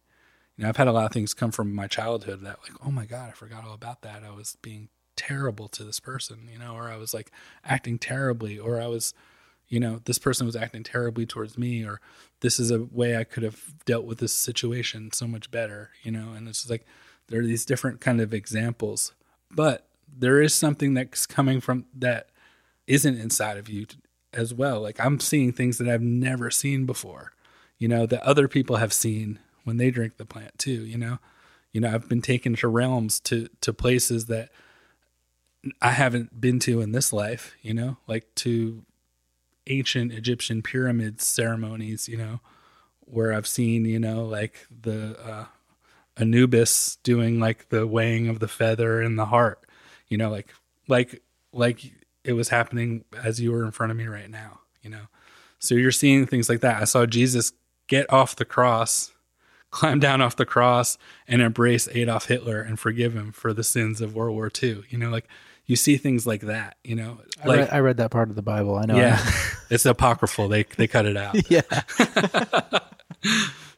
You know, I've had a lot of things come from my childhood that like, oh my God, I forgot all about that. I was being terrible to this person, you know, or I was like acting terribly, or I was, you know, this person was acting terribly towards me, or this is a way I could have dealt with this situation so much better, you know, and it's like there are these different kind of examples. But there is something that's coming from that isn't inside of you as well. Like I'm seeing things that I've never seen before, you know, that other people have seen when they drink the plant too, you know. You know, I've been taken to realms to to places that I haven't been to in this life, you know, like to ancient Egyptian pyramid ceremonies, you know, where I've seen, you know, like the uh Anubis doing like the weighing of the feather in the heart you know, like like like it was happening as you were in front of me right now, you know. So you're seeing things like that. I saw Jesus get off the cross, climb down off the cross, and embrace Adolf Hitler and forgive him for the sins of World War II. You know, like you see things like that. You know, like I read, I read that part of the Bible. I know. Yeah, *laughs* it's apocryphal. They they cut it out. *laughs* yeah. *laughs*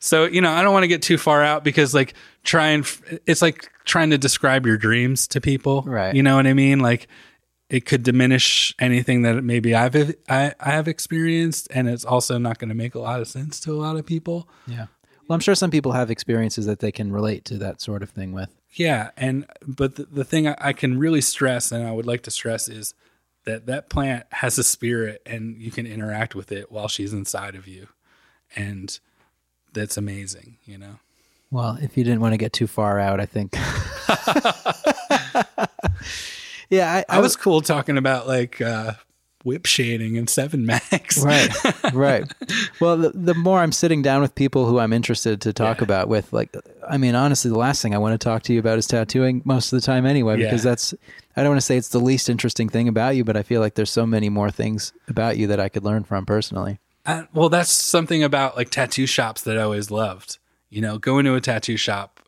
so you know, I don't want to get too far out because like trying, it's like trying to describe your dreams to people. Right. You know what I mean? Like it could diminish anything that maybe I've I, I have experienced, and it's also not going to make a lot of sense to a lot of people. Yeah. Well, I'm sure some people have experiences that they can relate to that sort of thing with. Yeah, and but the, the thing I, I can really stress, and I would like to stress, is that that plant has a spirit, and you can interact with it while she's inside of you, and that's amazing. You know. Well, if you didn't want to get too far out, I think. *laughs* yeah, I, I, was cool talking about like uh, whip shading and seven mags. right, *laughs* right. Well, the, the more I'm sitting down with people who I'm interested to talk Yeah. about with, like, I mean, honestly, the last thing I want to talk to you about is tattooing most of the time anyway, because that's. I don't want to say it's the least interesting thing about you, but I feel like there's so many more things about you that I could learn from personally. Uh, well, that's something about like tattoo shops that I always loved. You know, going to a tattoo shop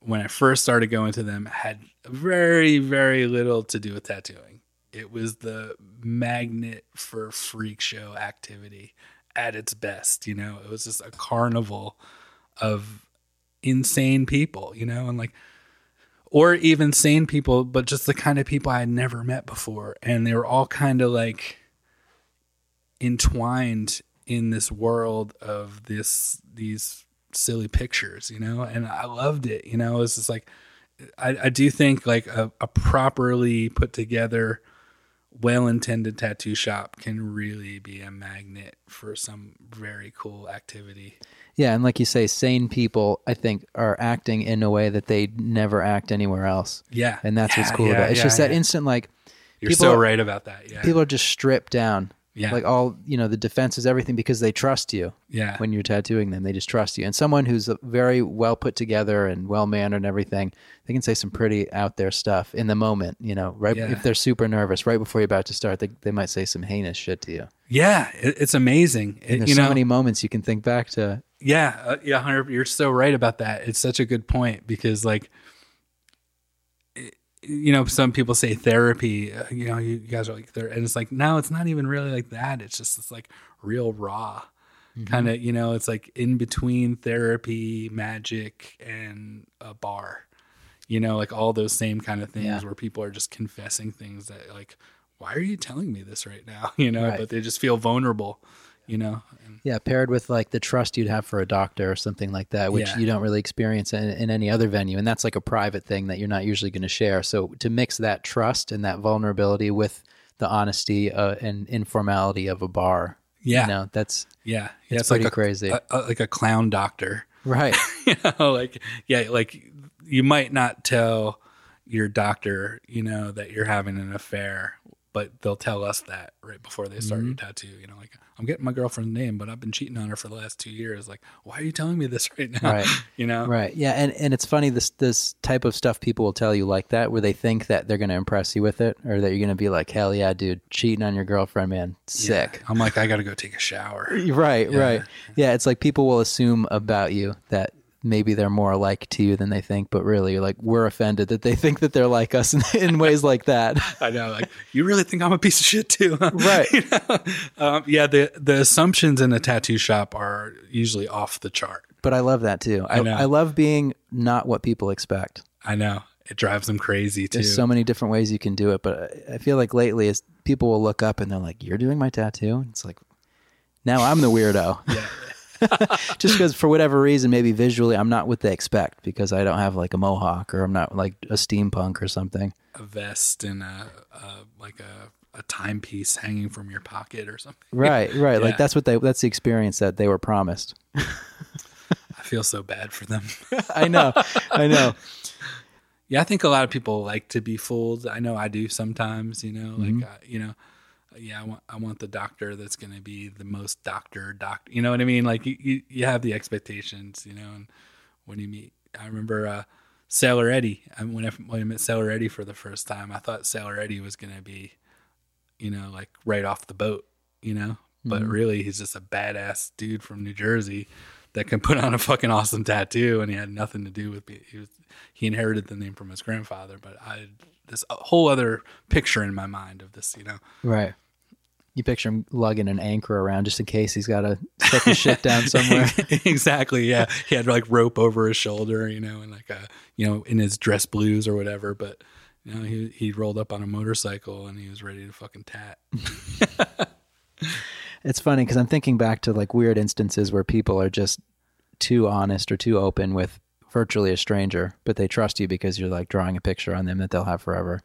when I first started going to them had very, very little to do with tattooing. It was the magnet for freak show activity at its best. You know, it was just a carnival of insane people, you know, and like, or even sane people, but just the kind of people I had never met before. And they were all kind of like, entwined in this world of this these silly pictures, you know, and I loved it. You know, it's just like I, I do think like a, a properly put together, well intended tattoo shop can really be a magnet for some very cool activity. Yeah, and like you say, sane people, I think, are acting in a way that they never act anywhere else. Yeah, And that's what's cool yeah, about it. It's yeah, just that yeah. instant, like, You're people so right about that. Yeah, people are just stripped down. Yeah. Like all, you know, the defenses, everything, because they trust you. yeah, when you're tattooing them. They just trust you. And someone who's very well put together and well mannered and everything, they can say some pretty out there stuff in the moment. You know, right Yeah. if they're super nervous, right before you're about to start, they they might say some heinous shit to you. yeah. It, it's amazing. It- there's you so know, many moments you can think back to. Yeah, uh, yeah, hundred. You're so right about that. It's such a good point because, like, you know, some people say therapy. Uh, you know, you guys are like there, and it's like no, it's not even really like that. It's just it's like real raw, kind of. You know, it's like in between therapy, magic, and a bar. You know, like all those same kind of things Yeah. where people are just confessing things that like, why are you telling me this right now? *laughs* You know, Right. but they just feel vulnerable. You know, Yeah, paired with like the trust you'd have for a doctor or something like that, which Yeah. you don't really experience in, in any other venue. And that's like a private thing that you're not usually going to share. So to mix that trust and that vulnerability with the honesty uh, and informality of a bar, Yeah. you know, that's yeah, yeah, It's pretty like a, crazy. a- a- like a clown doctor. right. *laughs* you know, like yeah, like you might not tell your doctor, you know, that you're having an affair, but they'll tell us that right before they start Mm-hmm. your tattoo. You know, like I'm getting my girlfriend's name, but I've been cheating on her for the last two years. Like, why are you telling me this *laughs* right now? Right. *laughs* You know, Right. Yeah, and and it's funny this this type of stuff people will tell you like that where they think that they're going to impress you with it or that you're going to be like, "Hell yeah, dude, cheating on your girlfriend, man. Sick." I'm like, I got to go take a shower. *laughs* Right, Yeah. right. Yeah, it's like people will assume about you that maybe they're more alike to you than they think, but really like we're offended that they *laughs* think that they're like us in, in ways like that. *laughs* I know, like you really think I'm a piece of shit too, huh? *laughs* Right. You know? um, yeah, the the assumptions in a tattoo shop are usually off the chart. But I love that too. I, I know. I love being not what people expect. I know it drives them crazy too. There's so many different ways you can do it, but I- feel like lately is people will look up and they're like, "You're doing my tattoo." And it's like, now I'm the weirdo. yeah, *laughs* Just because for whatever reason, maybe visually, I'm not what they expect because I don't have like a mohawk or I'm not like a steampunk or something. a vest and a, a like a, a timepiece hanging from your pocket or something. *laughs* Right, right. Yeah. Like that's what they that's the experience that they were promised. *laughs* I feel so bad for them. I know. I know. yeah, I think a lot of people like to be fooled. I know I do sometimes. You know, Mm-hmm. like uh, you know, yeah, I want I want the doctor that's going to be the most doctor doctor. You know what I mean? Like you, you you have the expectations. You know, and when you meet, I remember uh, Sailor Eddie. I, when I when I met Sailor Eddie for the first time, I thought Sailor Eddie was going to be, you know, like right off the boat. You know, but Mm-hmm. really he's just a badass dude from New Jersey that can put on a fucking awesome tattoo, and he had nothing to do with me. He was he inherited the name from his grandfather, but I had this whole other picture in my mind of this, you know. Right. You picture him lugging an anchor around just in case he's got to set his shit down *laughs* somewhere. *laughs* exactly. Yeah, he had like rope over his shoulder, you know, and like a you know in his dress blues or whatever. But you know, he he rolled up on a motorcycle and he was ready to fucking tat. *laughs* It's funny because I'm thinking back to like weird instances where people are just too honest or too open with virtually a stranger, but they trust you because you're like drawing a picture on them that they'll have forever.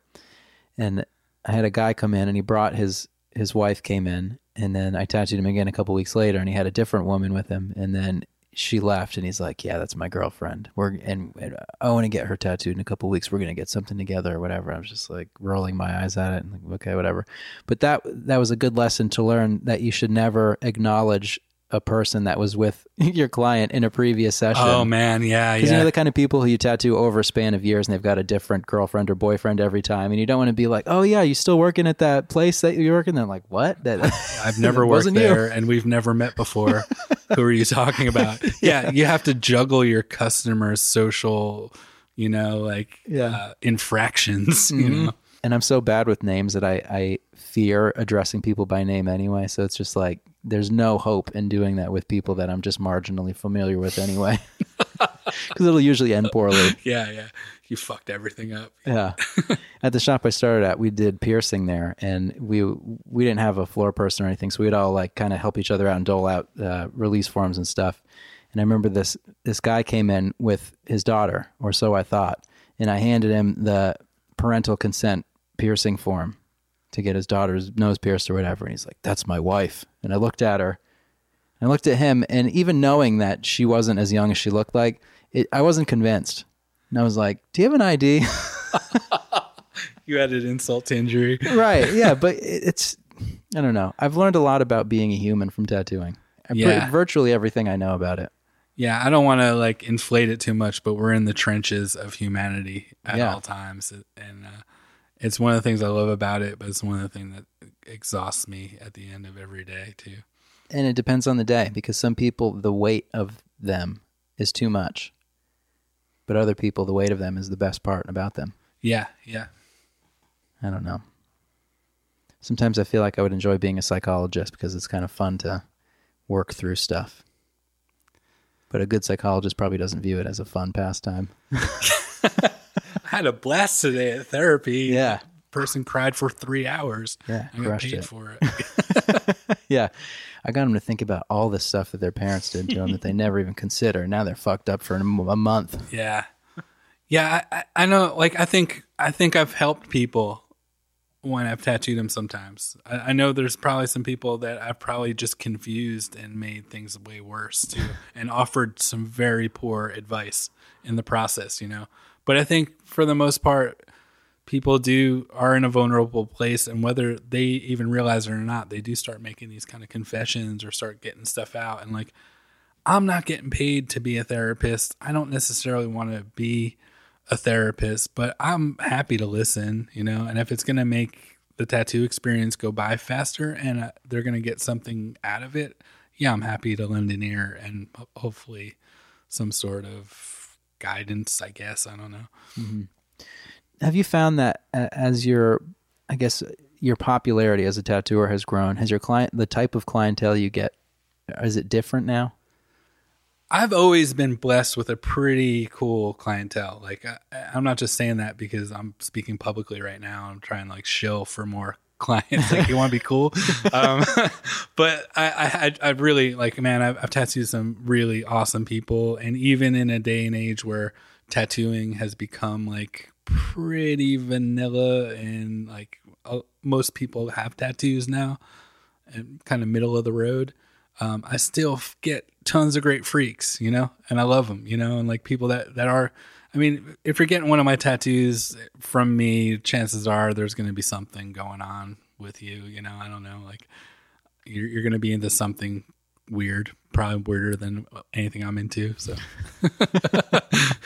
And I had a guy come in and he brought his his wife came in and then I tattooed him again a couple weeks later and he had a different woman with him and then she left and he's like, "Yeah, that's my girlfriend. We're and, and I want to get her tattooed in a couple weeks. We're gonna get something together or whatever." I was just like rolling my eyes at it and like, okay, whatever. But that that was a good lesson to learn that you should never acknowledge a person that was with *laughs* your client in a previous session. Oh man, yeah, Because yeah. you know the kind of people who you tattoo over a span of years and they've got a different girlfriend or boyfriend every time, and you don't want to be like, "Oh yeah, you still working at that place that you're working?" They're like, "What?" That *laughs* I've never *laughs* worked wasn't you. there, and we've never met before. Who are you talking about? yeah. you have to juggle your customers' social, you know, like Yeah. uh, infractions. You Mhm. know, and I'm so bad with names that I, I fear addressing people by name anyway. So it's just like there's no hope in doing that with people that I'm just marginally familiar with anyway, *laughs* because it'll usually end poorly. yeah, yeah. You fucked everything up. Yeah. *laughs* at the shop I started at, we did piercing there, and we we didn't have a floor person or anything, so we'd all like kind of help each other out and dole out uh, release forms and stuff. And I remember this this guy came in with his daughter, or so I thought, and I handed him the parental consent piercing form to get his daughter's nose pierced or whatever, and he's like, "That's my wife." And I looked at her, I looked at him, and even knowing that she wasn't as young as she looked like, it, I wasn't convinced. And I was like, "Do you have an ID?" *laughs* You added insult to injury. right yeah but it- it's i don't know i've learned a lot about being a human from tattooing I Yeah. virtually everything i know about it Yeah, I don't want to like inflate it too much, but we're in the trenches of humanity at Yeah. all times, and uh, it's one of the things I love about it. But it's one of the things that exhausts me at the end of every day too. and it depends on the day because some people the weight of them is too much but other people the weight of them is the best part about them Yeah, yeah, i don't know sometimes i feel like i would enjoy being a psychologist because it's kind of fun to work through stuff but a good psychologist probably doesn't view it as a fun pastime *laughs* I had a blast today at therapy. Yeah. Person cried for three hours. Yeah, got crushed paid it. for it. *laughs* Yeah. I got them to think about all the stuff that their parents did to them that they never even consider. Now they're fucked up for a month. Yeah, yeah. I, I I know. Like, I think I think I've helped people when I've tattooed them. Sometimes I, I know there's probably some people that I've probably just confused and made things way worse too, and offered some very poor advice in the process. You know, but I think for the most part, people do are in a vulnerable place, and whether they even realize it or not, they do start making these kind of confessions or start getting stuff out, and like. I'm not getting paid to be a therapist. I don't necessarily want to be a therapist, but I'm happy to listen, you know, and if it's going to make the tattoo experience go by faster and uh, they're going to get something out of it, yeah, I'm happy to lend an ear and hopefully some sort of guidance, I guess. I don't know. Have you found that as your, I guess, your popularity as a tattooer has grown, has your client, the type of clientele you get, is it different now? I've always been blessed with a pretty cool clientele. Like I, I'm not just saying that because I'm speaking publicly right now. I'm trying to like shill for more *laughs* clients. Like you want to be cool, *laughs* um, *laughs* but I, I, I, I really like man. I've, I've tattooed some really awesome people, and even in a day and age where tattooing has become like pretty vanilla and like uh, most people have tattoos now, and kind of middle of the road um, I still get tons of great freaks, you know, and I love them, you know, and like people that, that are, I mean, if you're getting one of my tattoos from me, chances are there's going to be something going on with you, you know, I don't know, like you're, you're going to be into something weird, probably weirder than anything I'm into. So *laughs* *laughs*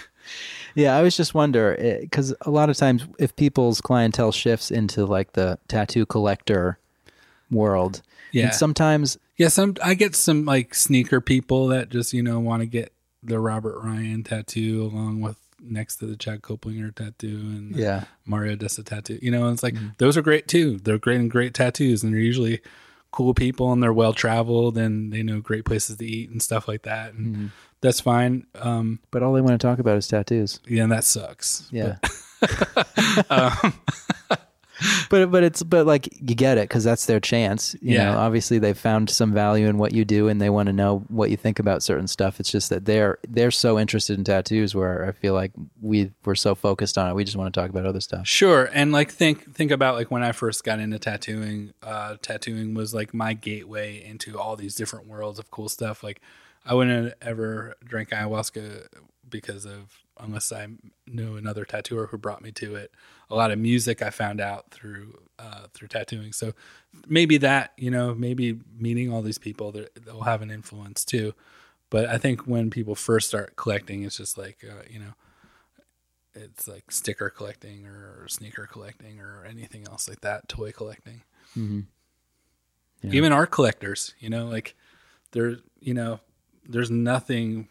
Yeah, I always just wonder eh, because a lot of times if people's clientele shifts into like the tattoo collector world, Yeah. and sometimes yeah, some, I get some like sneaker people that just, you know, want to get the Robert Ryan tattoo along with next to the Chad Koeplinger tattoo and yeah, Mario Desa tattoo. You know, it's like mm-hmm. those are great too. They're great and great tattoos, and they're usually cool people, and they're well traveled, and they know great places to eat and stuff like that. And mm-hmm. That's fine. Um, but all they want to talk about is tattoos. yeah, and that sucks. Yeah, *laughs* *laughs* but but it's but like you get it because that's their chance. You Yeah. know, obviously they've found some value in what you do and they want to know what you think about certain stuff. It's just that they're they're so interested in tattoos where I feel like we we're so focused on it. We just want to talk about other stuff. Sure, and like think think about like when I first got into tattooing. Uh, tattooing was like my gateway into all these different worlds of cool stuff. Like I wouldn't ever drink ayahuasca because of unless I knew another tattooer who brought me to it. A lot of music I found out through uh, through tattooing. So maybe that you know maybe meeting all these people that they'll have an influence too. But I think when people first start collecting, it's just like uh, you know it's like sticker collecting or sneaker collecting or anything else like that, toy collecting. Yeah. Even art collectors, you know, like they're you know, there's nothing.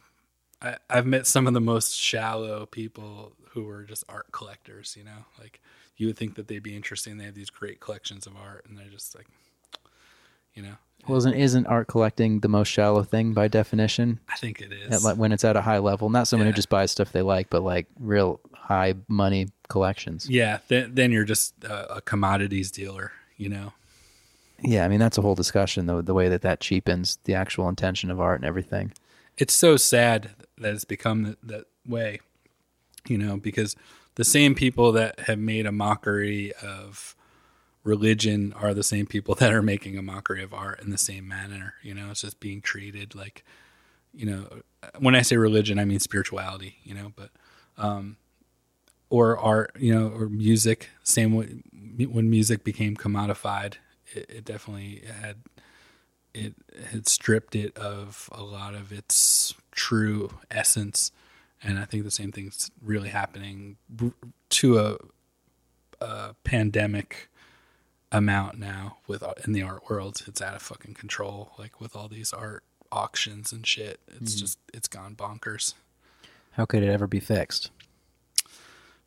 I, I've met some of the most shallow people who are just art collectors. You know, like you would think that they'd be interesting. They have these great collections of art, and they're just like, you know, Wasn't isn't art collecting the most shallow thing by definition? I think it is. At, like, when it's at a high level, not someone Yeah. who just buys stuff they like, but like real high money collections. yeah, then then you're just a, a commodities dealer. You know, Yeah, I mean that's a whole discussion though the way that that cheapens the actual intention of art and everything. it's so sad that it's become that way, you know, because the same people that have made a mockery of religion are the same people *laughs* that are making a mockery of art in the same manner. You know, it's just being treated like, you know, when I say religion, I mean spirituality, you know, but, um, or art, you know, or music, same way when music became commodified, it, it definitely had it had stripped it of a lot of its true essence. And i think the same thing's really happening to a, a pandemic amount now with uh, in the art world. It's out of fucking control like with all these art auctions and shit. It's mm-hmm. just it's gone bonkers. How could it ever be fixed?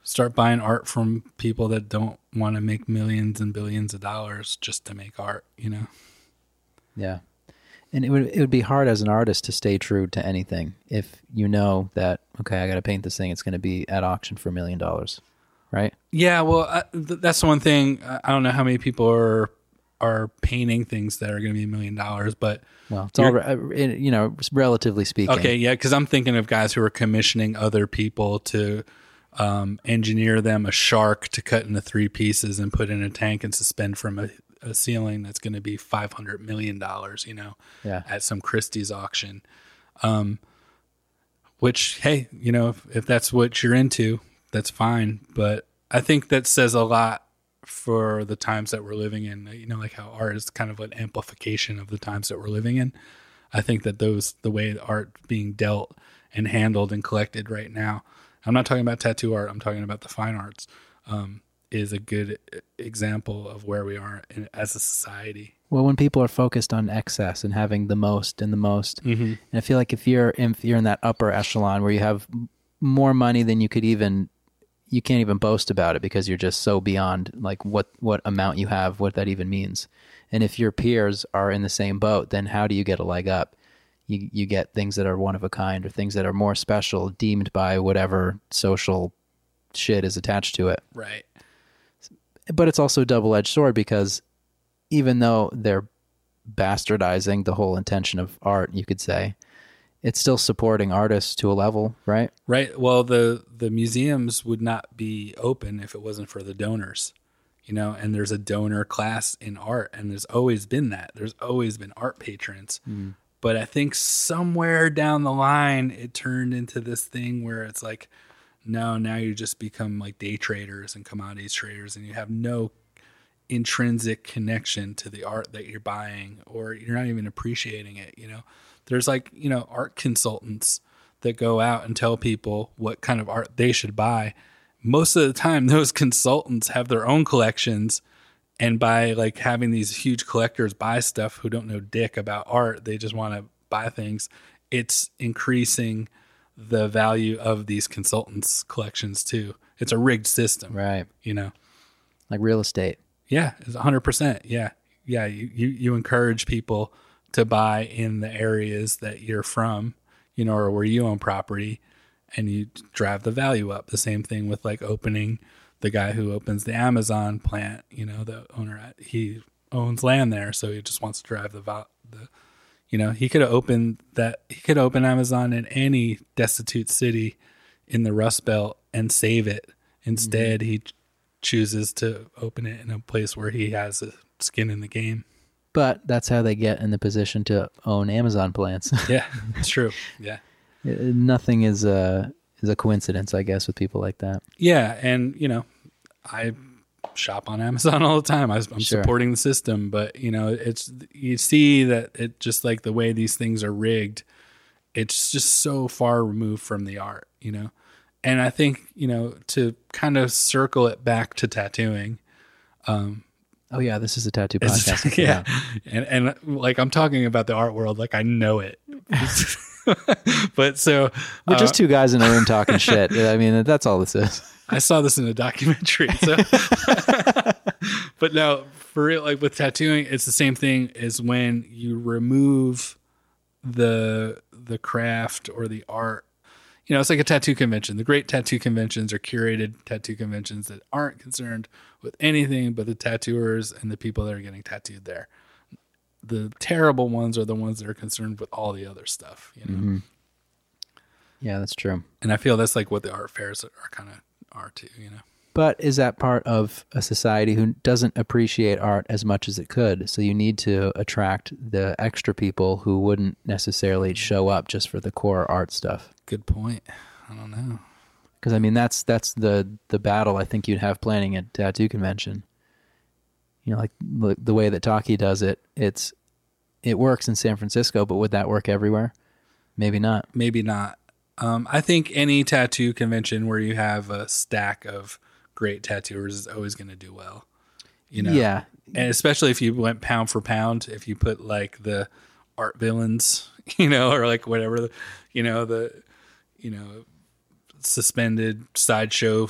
Start buying art from people that don't want to make millions and billions of dollars just to make art you know Yeah. And it would it would be hard as an artist to stay true to anything if you know that okay, I got to paint this thing. It's going to be at auction for a million dollars, right? Yeah, well, I, th- that's the one thing. I don't know how many people are are painting things that are going to be a million dollars, but Well, it's all uh, you know, relatively speaking. okay, yeah, because I'm thinking of guys who are commissioning other people to um, engineer them a shark to cut into three pieces and put in a tank and suspend from a, a ceiling that's going to be five hundred million dollars. You know, Yeah. at some Christie's auction. Um, which, hey, you know, if, if that's what you're into, that's fine. But I think that says a lot for the times that we're living in. You know, like how art is kind of an amplification of the times that we're living in. I think that those, the way art being dealt and handled and collected right now, I'm not talking about tattoo art, I'm talking about the fine arts, um, is a good example of where we are in, as a society. Well, when people are focused on excess and having the most and the most, and I feel like if you're if you're in that upper echelon where you have more money than you could even, you can't even boast about it because you're just so beyond like what what amount you have, what that even means. And if your peers are in the same boat, then how do you get a leg up? You you get things that are one of a kind or things that are more special, deemed by whatever social shit is attached to it Right. but it's also a double edged sword because even though they're bastardizing the whole intention of art, you could say, it's still supporting artists to a level, right? Right. Well, the the museums would not be open if it wasn't for the donors. You know, and there's a donor class in art and there's always been that. There's always been art patrons. Mm. But I think somewhere down the line it turned into this thing where it's like no, now you just become like day traders and commodities traders and you have no intrinsic connection to the art that you're buying or you're not even appreciating it, you know. There's like, you know, art consultants that go out and tell people what kind of art they should buy. Most of the time *laughs* those consultants have their own collections and by like having these huge collectors buy stuff who don't know dick about art, they just want to buy things. It's increasing the value of these consultants collections too. It's a rigged system, Right. you know. Like real estate. Yeah, it's hundred percent. Yeah, yeah. You, you you encourage people to buy in the areas that you're from, you know, or where you own property, and you drive the value up. The same thing with like opening the guy who opens the Amazon plant, you know, the owner, at he owns land there, so he just wants to drive the the. You know, he could have opened that. He could open Amazon in any destitute city in the Rust Belt and save it. Instead, mm-hmm. he chooses to open it in a place where he has a skin in the game. But that's how they get in the position to own Amazon plants. *laughs* yeah, *laughs* it's true. Yeah, nothing is a is a coincidence, I guess, with people like that. Yeah, and you know, I shop on Amazon *laughs* all the time. I, am sure. supporting the system, but you know, it's you see that it just like the way these things are rigged. It's just so far removed from the art, you know. And I think you know to kind of circle it back to tattooing. Um, oh yeah, this is a tattoo podcast. *laughs* yeah, and and like I'm talking about the art world, like I know it. *laughs* *laughs* but so we're uh, just two guys in a room *laughs* talking shit. I mean, that's all this is. I saw this in a documentary. So. *laughs* but no, for real, like with tattooing, it's the same thing as when you remove the the craft or the art. You know, it's like a tattoo convention. The great tattoo conventions are curated tattoo conventions that aren't concerned with anything but the tattooers and the people that are getting tattooed there. The terrible ones are the ones that are concerned with all the other stuff. You know. Mm-hmm. Yeah, that's true. And I feel that's like what the art fairs are kind of are too, you know. But is that part of a society who doesn't appreciate art as much as it could? So you need to attract the extra people who wouldn't necessarily show up just for the core art stuff. Good point. I don't know. Because I mean, that's that's the the battle I think you'd have planning a tattoo convention. You know, like the, the way that Taki does it, it's it works in San Francisco, but would that work everywhere? Maybe not. Maybe not. Um, I think any tattoo convention where you have a stack of great tattooers is always going to do well. You know, yeah, and especially if you went pound for pound, if you put like the art villains, *laughs* you know, or like whatever, you know, the you know suspended sideshow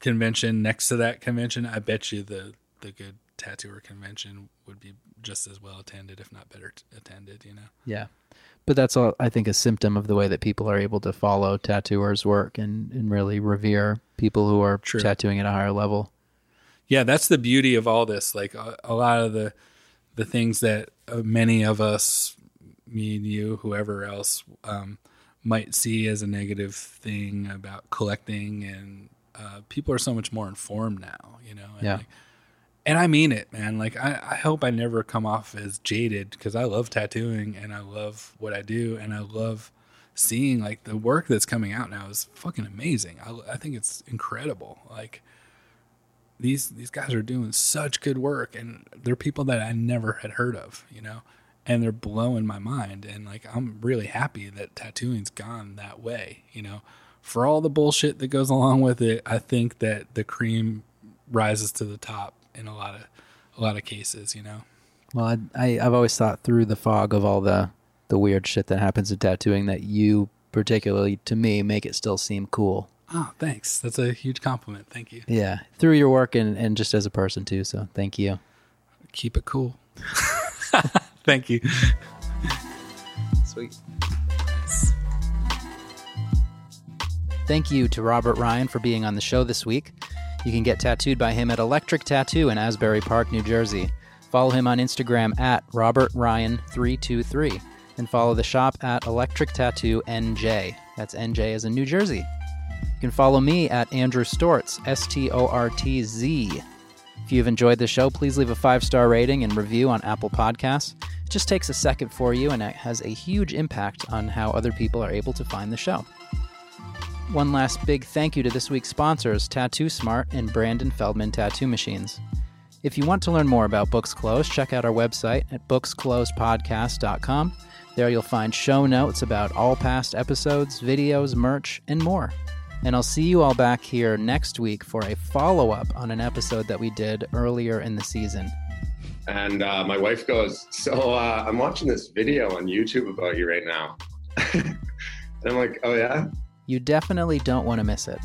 convention next to that convention, I bet you the the good tattooer convention would be just as well attended, if not better attended. You know. Yeah but that's all I think a symptom of the way that people are able to follow tattooers' work and, and really revere people who are True. tattooing at a higher level. Yeah, that's the beauty of all this. Like a, a lot of the the things that uh, many of us, me and you, whoever else, um, might see as a negative thing about collecting, and uh, people are so much more informed now. You know, yeah. Like, and I mean it, man. Like I, I hope I never come off as jaded because I love tattooing and I love what I do and I love seeing like the work that's coming out now is fucking amazing. I, I think it's incredible. Like these these guys are doing such good work and they're people that I never had heard of, you know, and they're blowing my mind. And like I'm really happy that tattooing's gone that way, you know. For all the bullshit that goes along with it, I think that the cream rises to the top in a lot of a lot of cases, you know. Well, I, I have always thought through the fog of all the the weird shit that happens in tattooing that you particularly to me make it still seem cool. Oh, thanks. That's a huge compliment. Thank you. Yeah, through your work and and just as a person too. So thank you. Keep it cool. *laughs* thank you. Sweet. Nice. Thank you to Robert Ryan for being on the show this week. You can get tattooed by him at Electric Tattoo in Asbury Park, New Jersey. Follow him on Instagram at Robert Ryan323 and follow the shop at Electric Tattoo NJ. That's NJ as in New Jersey. You can follow me at Andrew Stortz, S T O R T Z. If you've enjoyed the show, please leave a five star rating and review on Apple Podcasts. It just takes a second for you and it has a huge impact on how other people are able to find the show. One last big thank you to this week's sponsors, Tattoo Smart and Brandyn Feldman Tattoo Machines. If you want to learn more about Books Closed, check out our website at booksclosedpodcast.com. There you'll find show notes about all past episodes, videos, merch, and more. And I'll see you all back here next week for a follow up on an episode that we did earlier in the season. And uh, my wife goes, So uh, I'm watching this video on YouTube about you right now. *laughs* and I'm like, Oh, yeah? You definitely don't want to miss it.